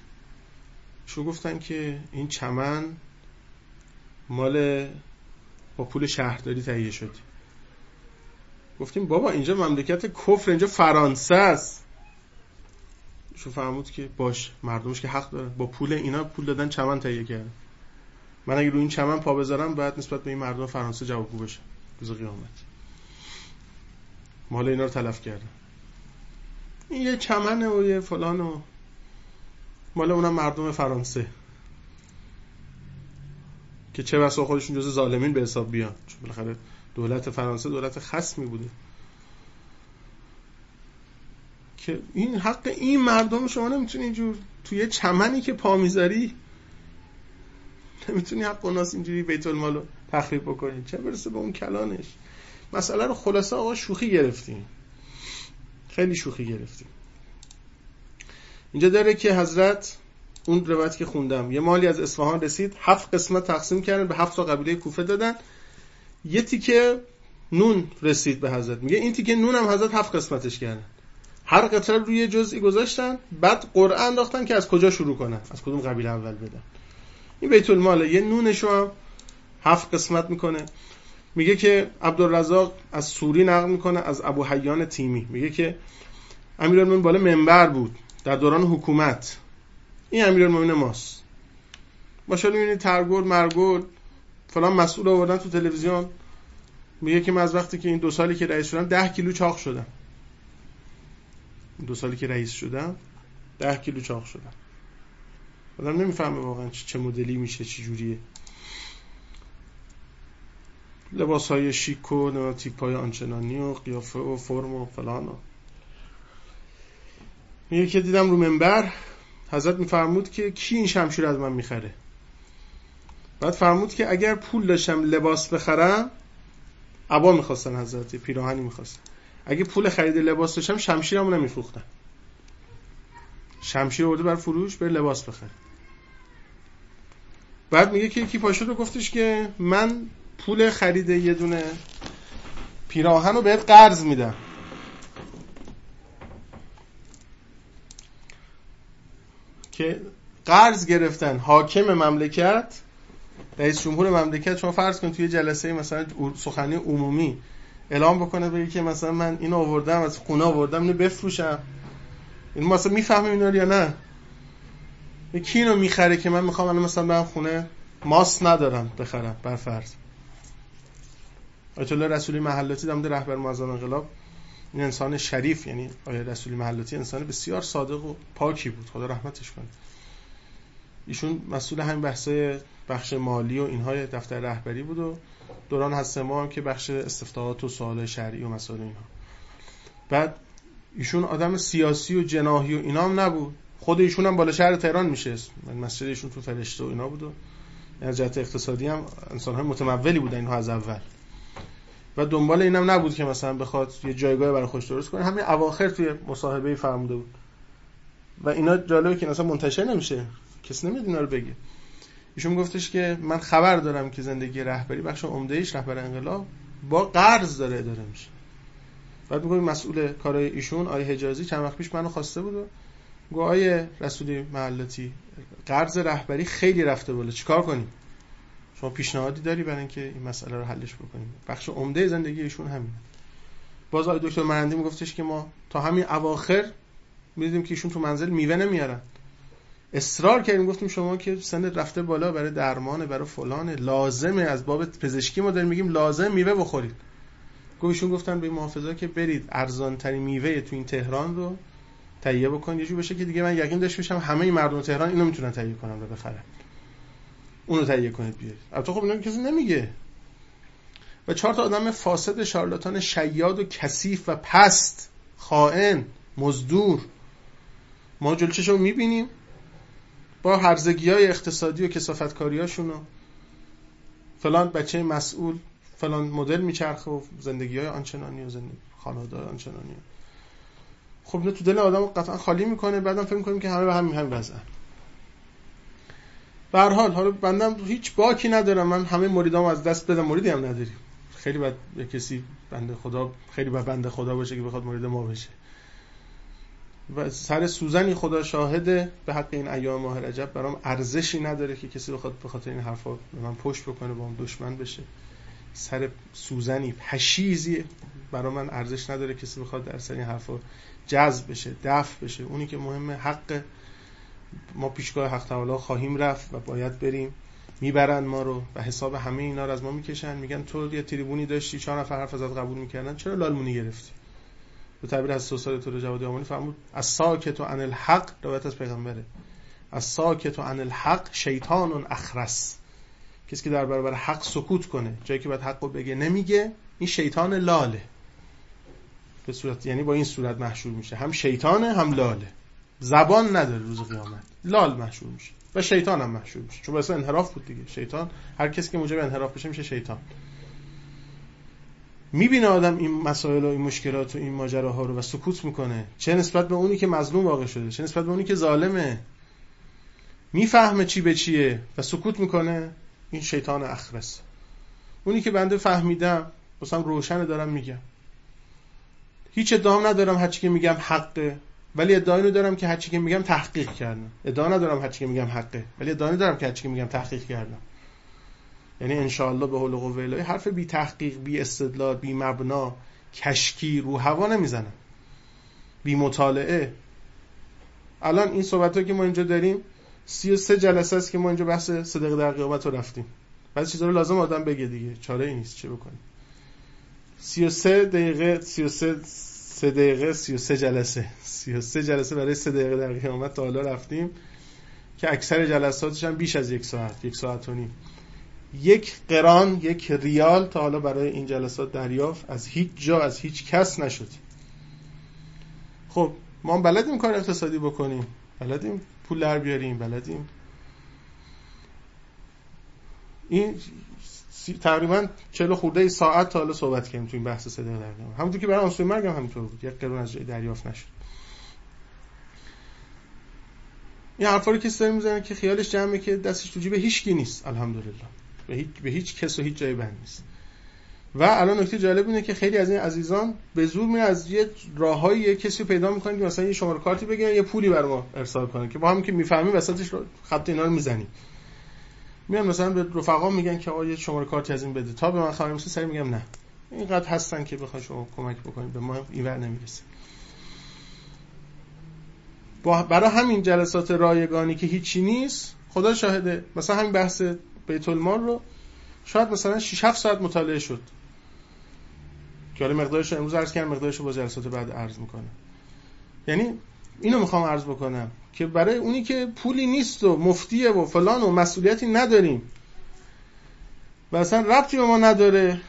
شو گفتن که این چمن مال با پول شهرداری تهیه شد گفتیم بابا اینجا مملکت کفر اینجا فرانسه است. شو فهمود که باش مردمش که حق داره. با پول اینا پول دادن چمن تهیه کرد من اگه روی این چمن پا بذارم باید نسبت به این مردم فرانسه جوابگو بشه. روز قیامت. مال اینا رو تلف کردن این یه چمنه و یه فلان و مال اونم مردم فرانسه. که چه بسا خودشون جز ظالمین به حساب بیان. چون بالاخره دولت فرانسه دولت خصمی بوده. که این حق این مردم شما نمی‌تونی اینجور توی چمنی که پا می‌ذاری نمی‌تونی حق ناس اینجوری بیت المال رو تخریب بکنی. چه برسه به اون کلانش؟ مسئله رو خلاصه آقا شوخی گرفتیم. خیلی شوخی گرفتیم. اینجا داره که حضرت اون روایت که خوندم. یه مالی از اصفهان رسید هفت قسمت تقسیم کردن به هفت تا قبیله کوفه دادن. یه تیکه نون رسید به حضرت. میگه این تیکه نون هم حضرت هفت قسمتش کردن. هر قطره روی جزئی گذاشتن بعد قرآن انداختن که از کجا شروع کنن؟ از کدوم قبیله اول بدن. این بیت الماله یه نونشو هم هفت قسمت می‌کنه. میگه که عبدالرزاق از سوری نقل می‌کنه از ابو حیان تیمی. میگه که امیرالمومنین بالا منبر بود در دوران حکومت. این امیرالمومنین ماست. ماشاءالله می‌بینید ترگل مرگل فلان مسئول آوردن تو تلویزیون. میگه که من از وقتی که این دو سالی که رئیس شدم ده کیلو چاق شدم. دو سالی که رئیس شدم ده کیلو چاق شدم. آدم نمی‌فهمه واقعا چه مدلی میشه چه جوریه. لباس های شیک و تیپ های آنچنانی و قیافه و فرم و فلان و میگه که دیدم رو منبر حضرت میفرمود که کی این شمشیر از من می‌خره؟ بعد فرمود که اگر پول داشتم لباس بخرم عبا می‌خواستن حضرت پیراهنی می‌خواستن. اگه پول خرید لباس داشتم شمشیرمو نمیفروختن شمشیر آورده بر فروش بر لباس بخره. بعد میگه که یکی پاشد و گفتش که من پول خرید یه دونه پیراهن رو بهت قرض میدم. که قرض گرفتن حاکم مملکت رئیس جمهور مملکت. شما فرض کن توی جلسه مثلا سخنی عمومی اعلام بکنه بگه که مثلا من اینو آوردم از خونه آوردم اینو بفروشم. این مثلا می‌فهمه اینا یا نه. کی اینو می‌خره که من می‌خوام الان مثلا برم خونه؟ ماست ندارم بخرم بر فرض. آیت الله رسولی محلاتی دمده رهبر معظم انقلاب. این انسان شریف یعنی آیه رسولی محلاتی انسان بسیار صادق و پاکی بود. خدا رحمتش کنه. ایشون مسئول همین بحثای بخش مالی و اینهای دفتر رهبری بود و دوران هست ما هم که بخش استفتاحات و سوال شرعی و مسائل اینها. بعد ایشون آدم سیاسی و جناحی و اینا هم نبود. خود ایشون هم بالا شهر تهران میشه من مسجد ایشون تو فرشته و اینا بود و از جهت اقتصادی هم انسان های متمولی بودن اینها از اول. و دنبال اینم نبود که مثلا بخواد یه جایگاه برای خوش درست کنه. همین اواخر توی مصاحبه فرموده بود. و اینا جالبه که اصلا منتشر نمیشه. کس نمیاد اینا رو بگه. ایشون گفتش که من خبر دارم که زندگی رهبری بخش عمده ایش رهبر انقلاب با قرض داره اداره میشه. بعد میگم مسئول کارهای ایشون آیه حجازی چند وقت پیش منو خواسته بود و آیه رسولی محلتی قرض رهبری خیلی رفته بالا چیکار کنیم؟ شما پیشنهادی داری برای اینکه این مسئله رو حلش بکنیم؟ بخش عمده زندگی ایشون همین باز آقای دکتر مرندی میگفتش که ما تا همین اواخر می‌دیدیم که ایشون تو منزل میوه نمیارن. اصرار کردیم گفتیم شما که سن رفته بالا برای درمان برای فلان لازمه از باب پزشکی ما داریم میگیم لازم میوه بخورید. گوشون گفتن به محافظا که برید ارزان ترین میوه تو این تهران رو تهیه بکن یه بشه که دیگه من یقین داشته باشم همه این مردم تهران اینو می‌تونن تهیه کنن و بخرن. اونو تهیه کنید بیارید. البته خب اینا کسی نمیگه. و چهار تا آدم فاسد شارلاتان شیاد و کثیف و پست خائن مزدور. ما جلوششو می‌بینیم. با هرزگی های اقتصادی و کسافتکاری هاشون فلان بچه مسئول فلان مدل میچرخه و زندگی های آنچنانی و زندگی خانواده آنچنانی. خب نه تو دل آدم قطعا خالی می‌کنه. بعدم فکر می‌کنیم که همه به همین هم وضعن. به هر حال حالا بندم هیچ باکی ندارم. من همه مریدام از دست بدم. مریدی هم نداریم. خیلی بعد کسی بنده خدا خیلی بعد بنده خدا باشه که بخواد مرید ما بشه. و سر سوزنی خدا شاهده به حق این ایام ماه رجب برام ارزشی نداره که کسی بخواد به خاطر این حرفا به من پشت بکنه با هم دشمن بشه. سر سوزنی پشیزی برای من ارزش نداره کسی بخواد در سر این حرفا جذب بشه دفع بشه. اونی که مهمه حق ما پیشگاه حق تعالی خواهیم رفت و باید بریم. می‌برن ما رو و حساب همه اینا رو از ما می‌کشن. میگن تو یه تریبونی داشتی چهار نفر حرف ازت قبول می‌کردن. چرا لالمونی گرفتی؟ به تعبیر از سوسال تو جوادی آمانی فرمود از ساکت و عن الحق روایت از پیغمبره. از ساکت و عن الحق شیطان اخرس. کسی که در برابر حق سکوت کنه جایی که باید حق رو بگه نمیگه این شیطان لاله. به صورت یعنی با این صورت محشور میشه. هم شیطانه هم لاله. زبان نداره روز قیامت. لال محشور میشه. و شیطان هم محشور میشه. چون واسه انحراف بود دیگه. شیطان هر کسی که موجب انحراف بشه میشه شیطان. می‌بینه آدم این مسائل و این مشکلات و این ماجراها رو و سکوت می‌کنه. چه نسبت به اونی که مظلوم واقع شده چه نسبت به اونی که ظالمه. می‌فهمه چی به چیه و سکوت می‌کنه. این شیطان اخرس. اونی که بنده فهمیدم بسام روشن دارم میگم. هیچ ادعام ندارم هرچی که میگم حقه. ولی ادعایی دارم که هرچی که میگم تحقیق کردم. ادعا ندارم هرچی که میگم حقه. ولی ادعا ندارم که هرچی که میگم تحقیق کردم. یعنی انشاءالله به حول قوه الهی حرف بی تحقیق بی استدلال بی مبنا کشکی رو هوا نمی‌زنم بی مطالعه. الان این صحبت که ما اینجا داریم 33 جلسه است که ما اینجا بحث صدق در قیامت رو رفتیم. بعضی چیزا رو لازم آدم بگه دیگه. چاره ای نیست چه بکنیم. 33 دقیقه 33 3 دقیقه 33 جلسه. 33 جلسه برای 3 دقیقه در قیامت تا حالا رفتیم که اکثر جلساتش هم بیش از یک ساعت یک ساعت و نیم. یک قران یک ریال تا حالا برای این جلسات دریافت از هیچ جا از هیچ کس نشد. خب ما بلدیم کار اقتصادی بکنیم. بلدیم پول در بیاریم بلدیم. این تقریبا 40 خورده ساعت تا حالا صحبت کردیم تو این بحث صدق در همونطور که برای آنسوی مرگ هم همینطور بود. یک قرون از جای دریافت نشد. این حرفا رو کسی می‌زنه که خیالش جمعه که دستش تو جیب هیچکی نیست. الحمدلله. به هیچ, به هیچ کس و هیچ جای بند نیست. و الان نکته جالب اینه که خیلی از این عزیزان به زور میرن از یه راههایی یه کسی پیدا می‌کنن که مثلا یه شماره کارتی بگیرن یه پولی بر ما ارسال کنن که با هم که می‌فهمیم وسطش خط اینا رو می‌زنیم. میان مثلا به رفقا میگن که آقا یه شماره کارتی از این بده. تا به من خبر می‌رسه سری میگم نه. اینقدر هستن که بخواد شما کمک بکنید به ما اینور نمی‌رسه. برای همین جلسات رایگانی که هیچی نیست خدا شاهده. مثلا همین بحث بیت المال رو شاید مثلا 6 7 ساعت مطالعه شد. که حالا مقدارش رو امروز عرض کردم مقدارش رو با جلسات بعد عرض می‌کنم. یعنی اینو می‌خوام عرض بکنم که برای اونی که پولی نیست و مفتیه و فلان و مسئولیتی نداریم و اصلا ربطی به ما نداره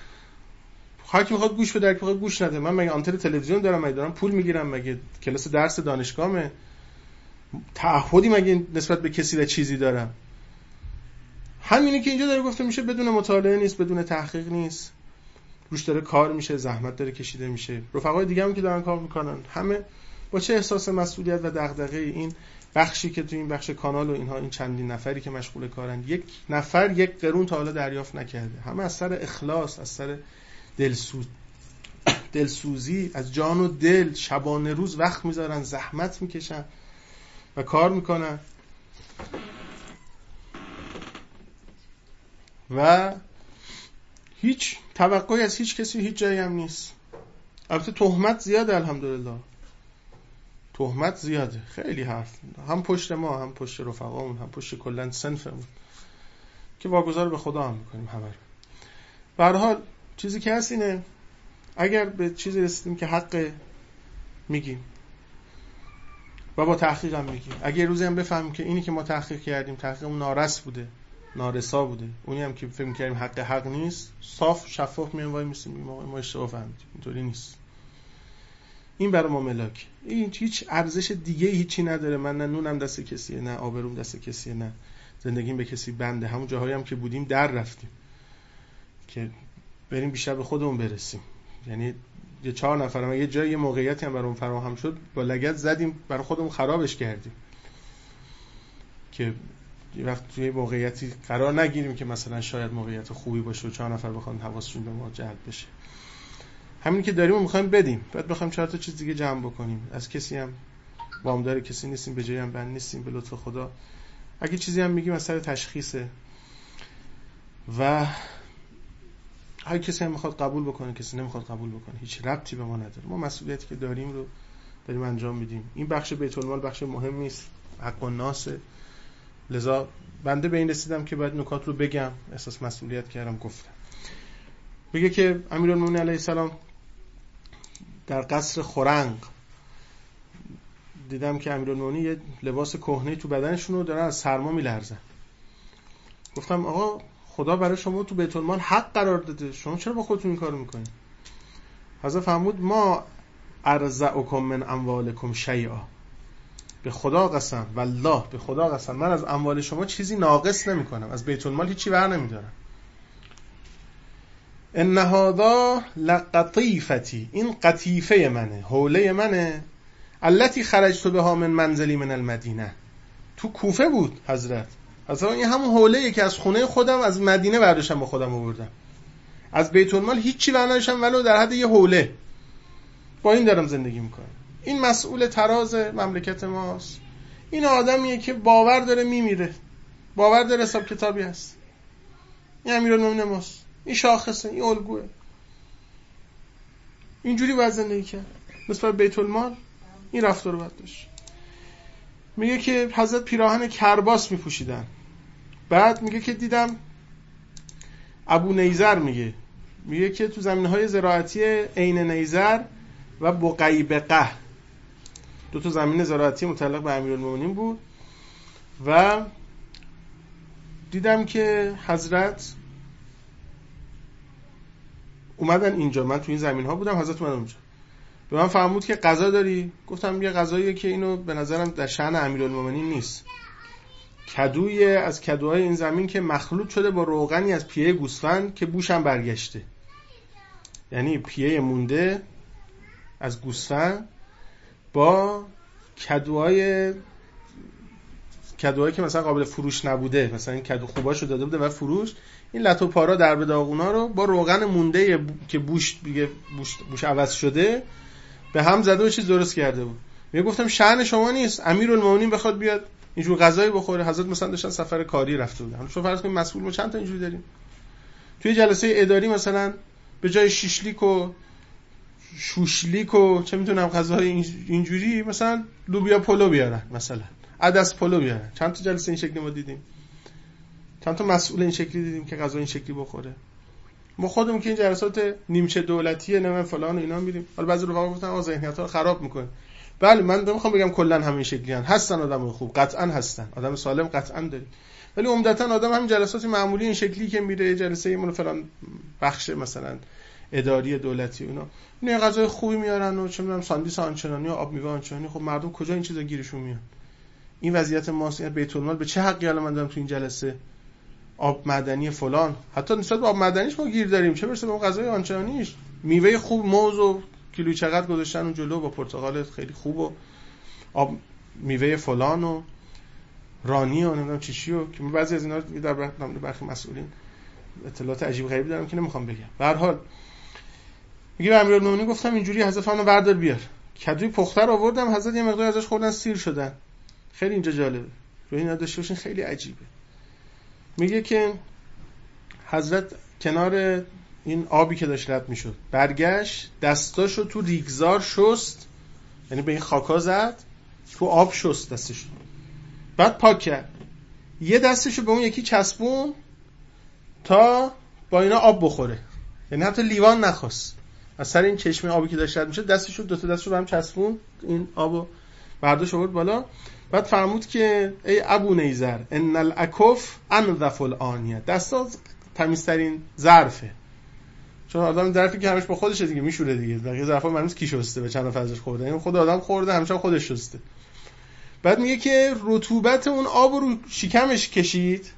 هر کی می‌خواد گوش بده هر گوش نده. من مگه آنتن تلویزیون دارم؟ مگه دارم پول می‌گیرم؟ مگه کلاس درس دانشگاهمه؟ تعهدی مگه نسبت به کسی و چیزی دارم؟ همینی که اینجا داره گفته میشه بدون مطالعه نیست بدون تحقیق نیست. روش داره کار میشه زحمت داره کشیده میشه. رفقای دیگه هم که دارن کار می‌کنن. همه با چه احساس مسئولیت و دغدغه این بخشی که تو این بخش کانال و اینها این چندین نفری که مشغول کارن یک نفر یک قرون تا حالا دریافت نکرده. همه از سر اخلاص از سر دلسوز دلسوزی از جان و دل شبانه روز وقت می‌ذارن زحمت می‌کشن و کار می‌کنن. و هیچ توقعی از هیچ کسی هیچ جایی هم نیست. البته تهمت زیاده الحمدلله. تهمت زیاده. خیلی حرف هم پشت ما هم پشت رفقامون هم پشت کلا سنفمون. که واگذار به خدا هم می‌کنیم همه رو. حال چیزی که هست اینه اگر به چیزی رسیدیم که حق میگیم و با تحقیق هم میگیم. اگر روزی هم بفهمیم که اینی که ما تحقیق کردیم تحقیقمون نارس بوده. نارسا بوده اونی هم که فکر کردیم حق حق نیست صاف شفاف میان وای میسیم ما اشتباه فهمیدیم. اینطوری نیست. این برای ما ملاک. این هیچ ارزش دیگه هیچی نداره. من نه نونم دست کسیه نه آبروم دست کسیه نه زندگیم به کسی بنده. همون جاهایی هم که بودیم در رفتیم که بریم بیشتر به خودمون برسیم. یعنی یه چهار نفرم یه جایی یه موقعیتی هم برام فراهم شد. با لگت زدیم برای خودمون خرابش کردیم. که یه وقت توی موقعیتی قرار نگیریم که مثلا شاید موقعیت خوبی باشه و چهار نفر بخوان حواسشون به ما جلب بشه. همین که داریم می‌خوایم بدیم. بعد بخوایم چهار تا چیز دیگه جمع بکنیم. از کسی هم وامدار کسی نیستیم به جایی هم بند نیستیم به لطف خدا. اگه چیزی هم میگیم از سر تشخیصه. و هر کسی هم می‌خواد قبول بکنه کسی نمی‌خواد قبول بکنه. هیچ ربطی به ما نداره. ما مسئولیتی که داریم رو داریم انجام میدیم. این بخش بیت المال بخش مهمی است حق و لذا بنده به این رسیدم که باید نکات رو بگم. احساس مسئولیت کردم گفتم. میگه که امیرالمومنین علیه السلام در قصر خورنگ دیدم که امیرالمومنین یه لباس کهنه تو بدنشون رو دارن از سرما میلرزن. گفتم آقا خدا برای شما تو بیت حق قرار داده. شما چرا با خودتون این کارو می‌کنید حضرت فرمود ما ارزعکم من اموالکم شیئا. به خدا قسم والله به خدا قسم من از اموال شما چیزی ناقص نمی کنم از بیت المال هیچی بر نمیدارم. ان هذا لقطیفتی این قطیفه منه حوله منه التي خرجت بها من منزلی من المدینه. تو کوفه بود حضرت. اصلا این همون حوله که از خونه خودم از مدینه برداشتم با خودم آوردم. از بیت المال هیچی برداشتم ولو در حد یه حوله. با این دارم زندگی می‌کنم. این مسئول تراز مملکت ماست. این آدمیه که باور داره میمیره. باور داره حساب کتابی هست. این امیرالمومنین ماست. این شاخصه این الگوه. اینجوری باید زندگی کرد. نسبت بیت المال این رفتار رو باید داشت. میگه که حضرت پیراهن کرباس میپوشیدن. بعد میگه که دیدم ابو نیزر میگه. میگه که تو زمین های زراعتی عین نیزر و بقیبقه. دو تا زمین زراعتی متعلق به امیرالمومنین بود و دیدم که حضرت اومدن اینجا. من تو این زمین ها بودم حضرت اومدن اونجا. به من فرمود که غذا داری؟ گفتم یه غذاییه که اینو به نظرم در شأن امیرالمومنین نیست. کدوی از کدوهای این زمین که مخلوط شده با روغنی از پیه گوسفند که بوشم برگشته. یعنی پیه مونده از گوسفند با کدوهای کدوهایی که مثلا قابل فروش نبوده مثلا این کدو خوباشو داده بوده و فروش این لتو پارا در به داغونا رو با روغن مونده که بوش دیگه بوش, بوش عوض شده به هم زده و چیز درست کرده بود. می گفتم شأن شما نیست امیرالمومنین بخواد بیاد اینجور غذایی بخوره. حضرت مثلا داشتن سفر کاری رفته بودن. شما فرض کنید مسئول ما چند تا اینجوری داریم. توی جلسه اداری مثلا به جای شیشلیک و شوشلیک و چه می‌تونم غذاهای اینجوری مثلا لوبیا پلو بیارن مثلا. عدس پلو بیارن. چند تا جلسه این شکلی ما دیدیم. چند تا مسئول این شکلی دیدیم که غذا این شکلی بخوره. ما خودمون که این جلسات نیمچه دولتیه نه فلان و اینا میریم حالا بعضی رفقا گفتن آ ذهنیت رو خراب می‌کنه بله من می‌خوام بگم کلا همین شکلی هن. هستن آدم خوب قطعا هستن. آدم سالم قطعا داریم. ولی عمدتا آدم همین جلسات معمولی این شکلی که میره جلسه ایمون فلان بخش مثلا. اداری دولتی اونا اینا. غذای خوبی میارن و چه می‌دونم ساندویچ آنچنانی و آب میوه آنچنانی. خب مردم کجا این چیزا گیرشون میاد این وضعیت ماست یعنی بیت المال. به چه حقی الان من دارم تو این جلسه آب معدنی فلان؟ حتی نسبت به آب معدنیش ما گیر داریم. چه برسه به غذای آنچنانیش؟ میوه خوب موز و کیلو چقدر گذاشتن اون جلو با پرتقال خیلی خوب و آب میوه فلان و رانی و نمی‌دونم چی و که بعضی از اینا در برخی مسئولین اطلاعات عجیب غریبی دارم که نمی‌خوام بگم. به هر حال میگه به امیرالمومنین گفتم اینجوری حضرت فرمان بردار بیار. کدوی پخته رو آوردم حضرت یه مقدار ازش خوردن سیر شدن. خیلی اینجا جالبه. روی اینا داشته باشین خیلی عجیبه. میگه که حضرت کنار این آبی که داشت رد می‌شد برگشت دستاشو تو ریگزار شست یعنی به این خاکا زد تو آب شست دستش. بعد پاک کرد. یه دستشو به اون یکی چسبون تا با اینا آب بخوره. یعنی حتی لیوان نخواست. از سر این چشمه آبی که داشت رد می‌شد دستشو دو تا دستشو به هم چسبون این آبو برداشت آورد بالا. بعد فرمود که ای ابو نیزر ان الاکف انظف الانیه دستا تمیزترین ظرفه. چون آدم ظرفی که همش با خودشه دیگه میشوره دیگه. بقیه ظرفا معلومه کی شسته به چند ازش خورده. این خود آدم خورده همیشه خودش شسته. بعد میگه که رطوبت اون آب رو شکمش کشید.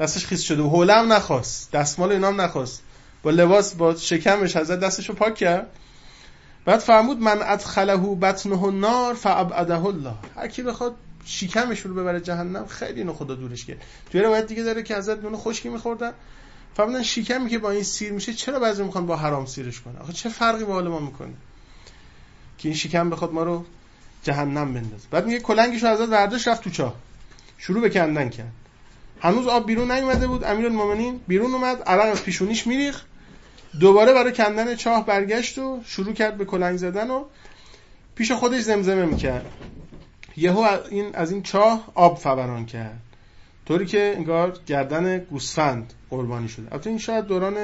دستش خیس شده و حولم نخواست. دستمال اینام نخواست. با لباس با شکمش حضرت دستشو پاک کرد. بعد فرمود من ادخله بطنه النار فابعده الله. هر کی بخواد شکمش رو ببره جهنم خیلی اینو خدا دورش کرد. توی روایت دیگه داره که حضرت نون خشکی میخوردن. فرمودن شکمی که با این سیر میشه چرا بعضی می‌خوان با حرام سیرش کنه آخه چه فرقی با حال ما می‌کنه که این شکم بخواد ما رو جهنم بندازه؟ بعد میگه کلنگش رو حضرت برداشت رفت تو چاه. شروع به کندن کرد. هنوز آب بیرون نیومده بود. امیرالمومنین بیرون اومد عرق از پیشونیش میریخ دوباره برای کندن چاه برگشت و شروع کرد به کلنگ زدن و پیش خودش زمزمه می‌کرد. یهو این از این چاه آب فوران کرد. طوری که انگار گردن گوسفند قربانی شده. البته این شاید دوران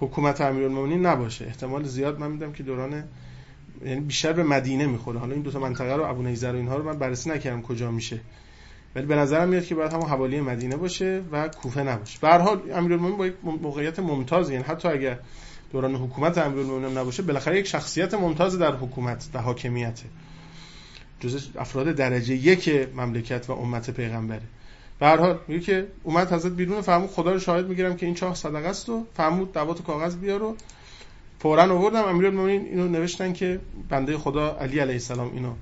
حکومت امیرالمومنین نباشه. احتمال زیاد من میدم که دوران یعنی بیشتر به مدینه می‌خوره. حالا این دو تا منطقه رو ابو نیزر و اینها رو من بررسی نکردم کجا میشه. ولی به نظرم میاد که باید همون حوالی مدینه باشه و کوفه نباشه. به هر حال امیرالمومنین با یک موقعیت ممتاز یعنی حتی اگر دوران حکومت امیرالمومنین نباشه بالاخره یک شخصیت ممتاز در حکومت در حاکمیته. جزء افراد درجه یک مملکت و امت پیغمبره. به هر حال میگه که اومد حضرت بیرون فرمود خدا رو شاهد می‌گیرم که این چاه صدقه است و فرمود دوات کاغذ بیار و فورا آوردم. امیرالمومنین اینو نوشتن که بنده خدا علی علیه السلام اینو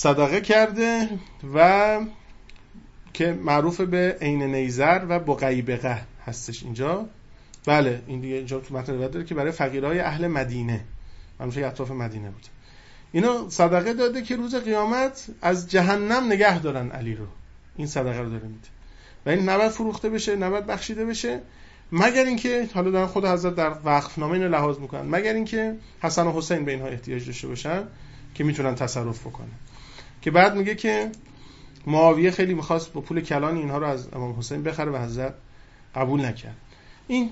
صدقه کرده و که معروف به عین نیزر و بقیبقه هستش اینجا. بله این دیگه اینجا تو متن داره که برای فقیرای اهل مدینه. همیشه اطراف مدینه بود. اینو صدقه داده که روز قیامت از جهنم نگه دارن علی رو. این صدقه رو داره میده. و این نباید فروخته بشه نباید بخشیده بشه. مگر اینکه حالا دارن خود حضرت در وقف نامه اینو لحاظ می‌کنن. مگر اینکه حسن و حسین به اینها احتیاج داشته باشن که می‌تونن تصرف بکنن. که بعد میگه که معاویه خیلی می‌خواست با پول کلان اینها رو از امام حسین بخره و حضرت قبول نکرد. این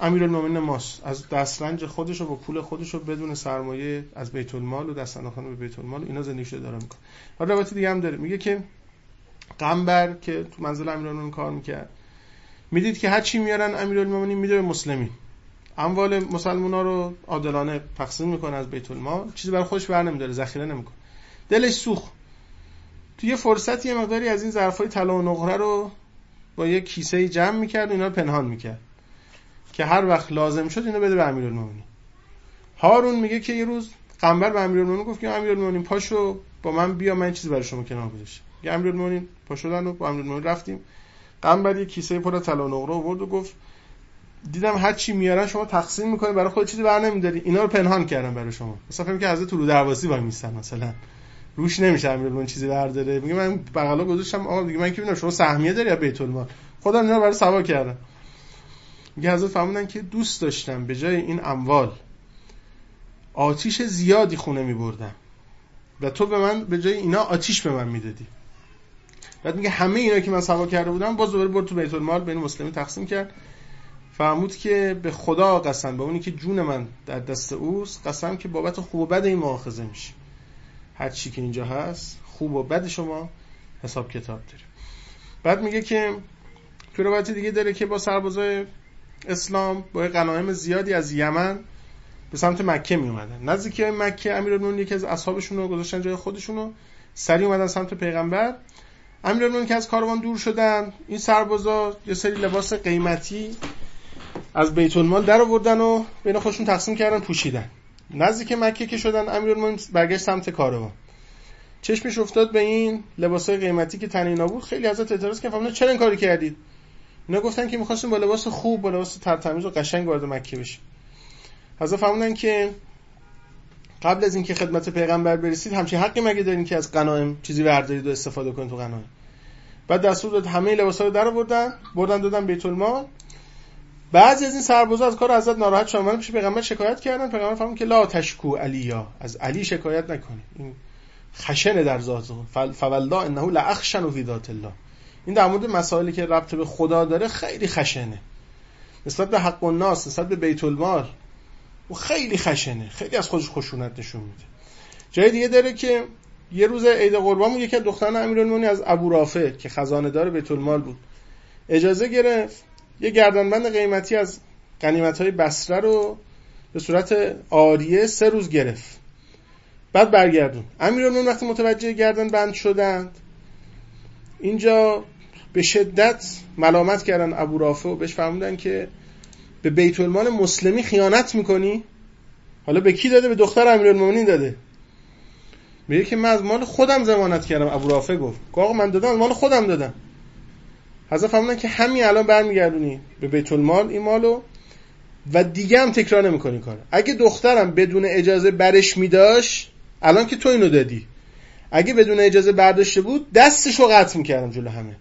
امیرالمومنین ماست. از دسترنج خودش و با پول خودش رو بدون سرمایه از بیت المال و دست به بیت المال اینا زندگیش داره می‌کنه. حالا روایت دیگه هم داره. میگه که قنبر که تو منزل امیرالمومنین کار می‌کرد می‌دید که هر چی میارن امیرالمومنین میده به مسلمین. اموال مسلمونا رو عادلانه تقسیم می‌کنه از بیت المال. چیزی برای خودش بر نمیداره ذخیره نمی‌کنه. دلش سوخت. تو یه فرصتی یه مقداری از این ظرفای طلا و نقره رو با یه کیسه جمع می‌کرد و اینا رو پنهان می‌کرد. که هر وقت لازم شد اینو بده به امیرالمومنین. هارون میگه که یه روز قنبر به امیرالمومنین گفت که امیرالمومنین پاشو با من بیا من چیزی برای شما کنار گذاشتم. یه امیرالمومنین پا شدن و با امیرالمومنین رفتیم. قنبر یه کیسه پر طلا و نقره آورد و گفت دیدم هر چی میارن شما تقسیم می‌کنید برای خود چیزی بر نمیداری. اینا رو پنهان کردم برای شما. مثلا فهمی که از تو رو درواسی وای میستن مثلا. روش نمیشه امیر چیزی برداره. میگه من بغلا گذاشتم. آقا دیگه من که ببینم شما سهمیه داری یا بیت المال خودم اینا برای سوا کردم. میگه حضرت فرمودن که دوست داشتم. به جای این اموال آتیش زیادی خونه میبردم. و تو به من به جای اینا آتیش به من می‌دادی. بعد میگه همه اینا که من سوا کرده بودم باز دوباره برد تو بیت المال بین مسلمین تقسیم کرد. فرمود که به خدا قسم به اونی که جون من در دست اوست قسم که بابت خوب و بد این مؤاخذه میشه. هر چی که اینجا هست خوب و بد شما حساب کتاب داره بعد میگه که تو روایت دیگه داره که با سربازای اسلام با غنایم زیادی از یمن به سمت مکه می اومدن نزدیک مکه امیرالمومنین یکی از اصحابشون رو گذاشتن جای خودشون رو سری اومدن سمت پیغمبر. امیرالمومنین که از کاروان دور شدن این سربازا یه سری لباس قیمتی از بیت المال در آوردن و بین خودشون تقسیم کردن پوشیدن. نزدیک مکه که شدن امیرالمومنین برگشت سمت کاروان چشمش افتاد به این لباسای قیمتی که تن اینا بود. خیلی ازت اعتراض کرد فهمیدن چرا این کاری کردید؟ اینا گفتن که می‌خواستیم با لباس خوب با لباس ترتمیز و قشنگ وارد مکه بشیم. حضرت فهمیدن که قبل از اینکه خدمت پیغمبر برسید همچین حقی مگه دارین که از غنایم چیزی بردارید و استفاده کنید تو غنایم؟ بعد دستور داد همه لباسا رو در آوردن بردن دادن بیت المال. بعضی از این سربازا از کار حضرت ناراحت شدن. پیش پیغمبر شکایت کردن. پیغمبر فهمید که لا تشکو علیا. از علی شکایت نکنید. این خشن در ذات فوالله انه لاخشن فی ذات الله. این در مورد مسائلی که ربط به خدا داره خیلی خشنه. نسبت به حق الناس نسبت به بیت المال و خیلی خشنه. خیلی از خودش خشونت نشون میده. جای دیگه داره که یه روز عید قربان یکی از دختران امیرالمومنین از ابو رافع که خزانه دار بیت المال بود اجازه گرفت یه گردنبند قیمتی از قنیمت های بسره رو به صورت آریه سه روز گرفت. بعد برگردون. امیرالمومنین وقتی متوجه گردن بند شدند اینجا به شدت ملامت کردن ابو رافع و بهش فرمودن که به بیت المال مسلمی خیانت می‌کنی؟ حالا به کی داده؟ به دختر امیرالمومنین داده. میگه که من از مال خودم ضمانت کردم ابو رافع گفت آقا من دادم از مال خودم دادم. حضرت فرمودن که همین الان برمیگردونی به بیت المال این مالو و دیگه هم تکرار نمی‌کنی کار اگه دخترم بدون اجازه برش میداشت الان که تو اینو دادی. اگه بدون اجازه برداشته بود دستشو قطع می‌کردم جلو همه.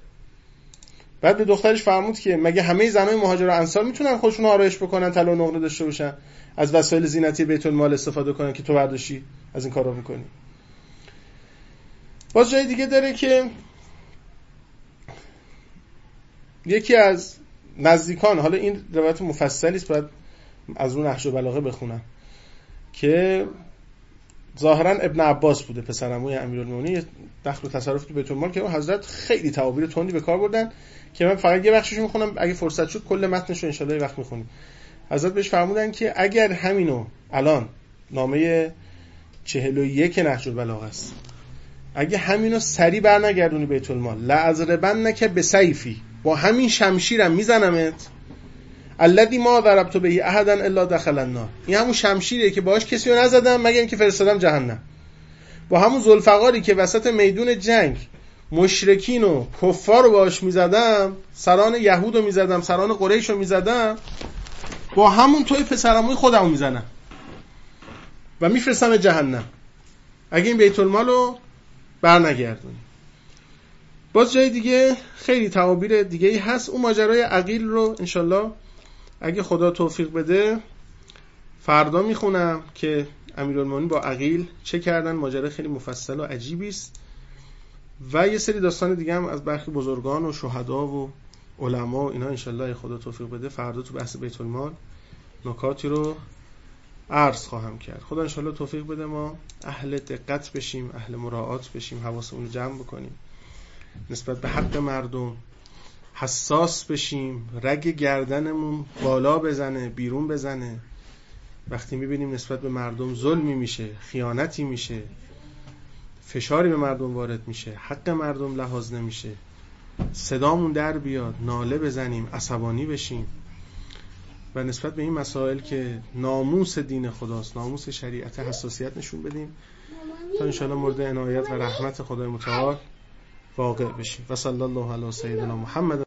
بعد به دخترش فرمود که مگه همه زنای مهاجر و انصار می‌تونن خودشون آرایش بکنن طلا و نقره داشته باشن از وسایل زینتی بیت المال استفاده کنن که تو برداشتی از این کارا می‌کنی باز جای دیگه داره که یکی از نزدیکان حالا این روایت مفصلی است باید از اون نقش و بلاغه بخونم که ظاهرا ابن عباس بوده پسرعموی امیرالمومنین دخل و تصرف تو بیت المال که حضرت خیلی تعابیر تندی به کار بردن که من فقط یه بخشش می‌خونم اگه فرصت شد کل متنش رو ان وقت می‌خونیم. حضرت بهش فرمودن که اگر همینو الان نامه 41 نهج البلاغه است اگه همینو سری برنگردونی بیت المال لعذربن که به سیفی با همین شمشیرم میزنمت؟ الذی ما ضربت به احدا الا دخل النار. این همون شمشیریه که باهاش کسی رو نزدم مگر اینکه فرستادم جهنم. با همون زلفقاری که وسط میدون جنگ مشرکین و کفار رو باش می‌زدم سران یهود رو می‌زدم سران قریش رو می‌زدم با همون توی پسرموی خودم می‌زنم. و میفرستم جهنم. اگه این بیت المال رو برنگردونی باز جای دیگه خیلی تعابیر دیگه ای هست. اون ماجرای عقیل رو انشالله اگه خدا توفیق بده فردا می‌خونم که امیرالمومنین با عقیل چه کردن. ماجرا خیلی مفصل و عجیبی است. و یه سری داستان دیگه هم از برخی بزرگان و شهدا و علما و اینا انشالله خدا توفیق بده فردا تو بحث بیت المال نکاتی رو عرض خواهم کرد. خدا انشالله توفیق بده ما اهل دقت بشیم اهل مراعات بشیم حواسمون رو جمع بکنیم. نسبت به حق مردم حساس بشیم رگ گردنمون بالا بزنه بیرون بزنه. وقتی می‌بینیم نسبت به مردم ظلمی میشه خیانتی میشه فشاری به مردم وارد میشه حق مردم لحاظ نمیشه صدامون در بیاد ناله بزنیم عصبانی بشیم. و نسبت به این مسائل که ناموس دین خداست ناموس شریعت حساسیت نشون بدیم. تا انشاءالله مورد عنایت و رحمت خدای متعال. واقع بشیم و صلی الله علی سیدنا محمد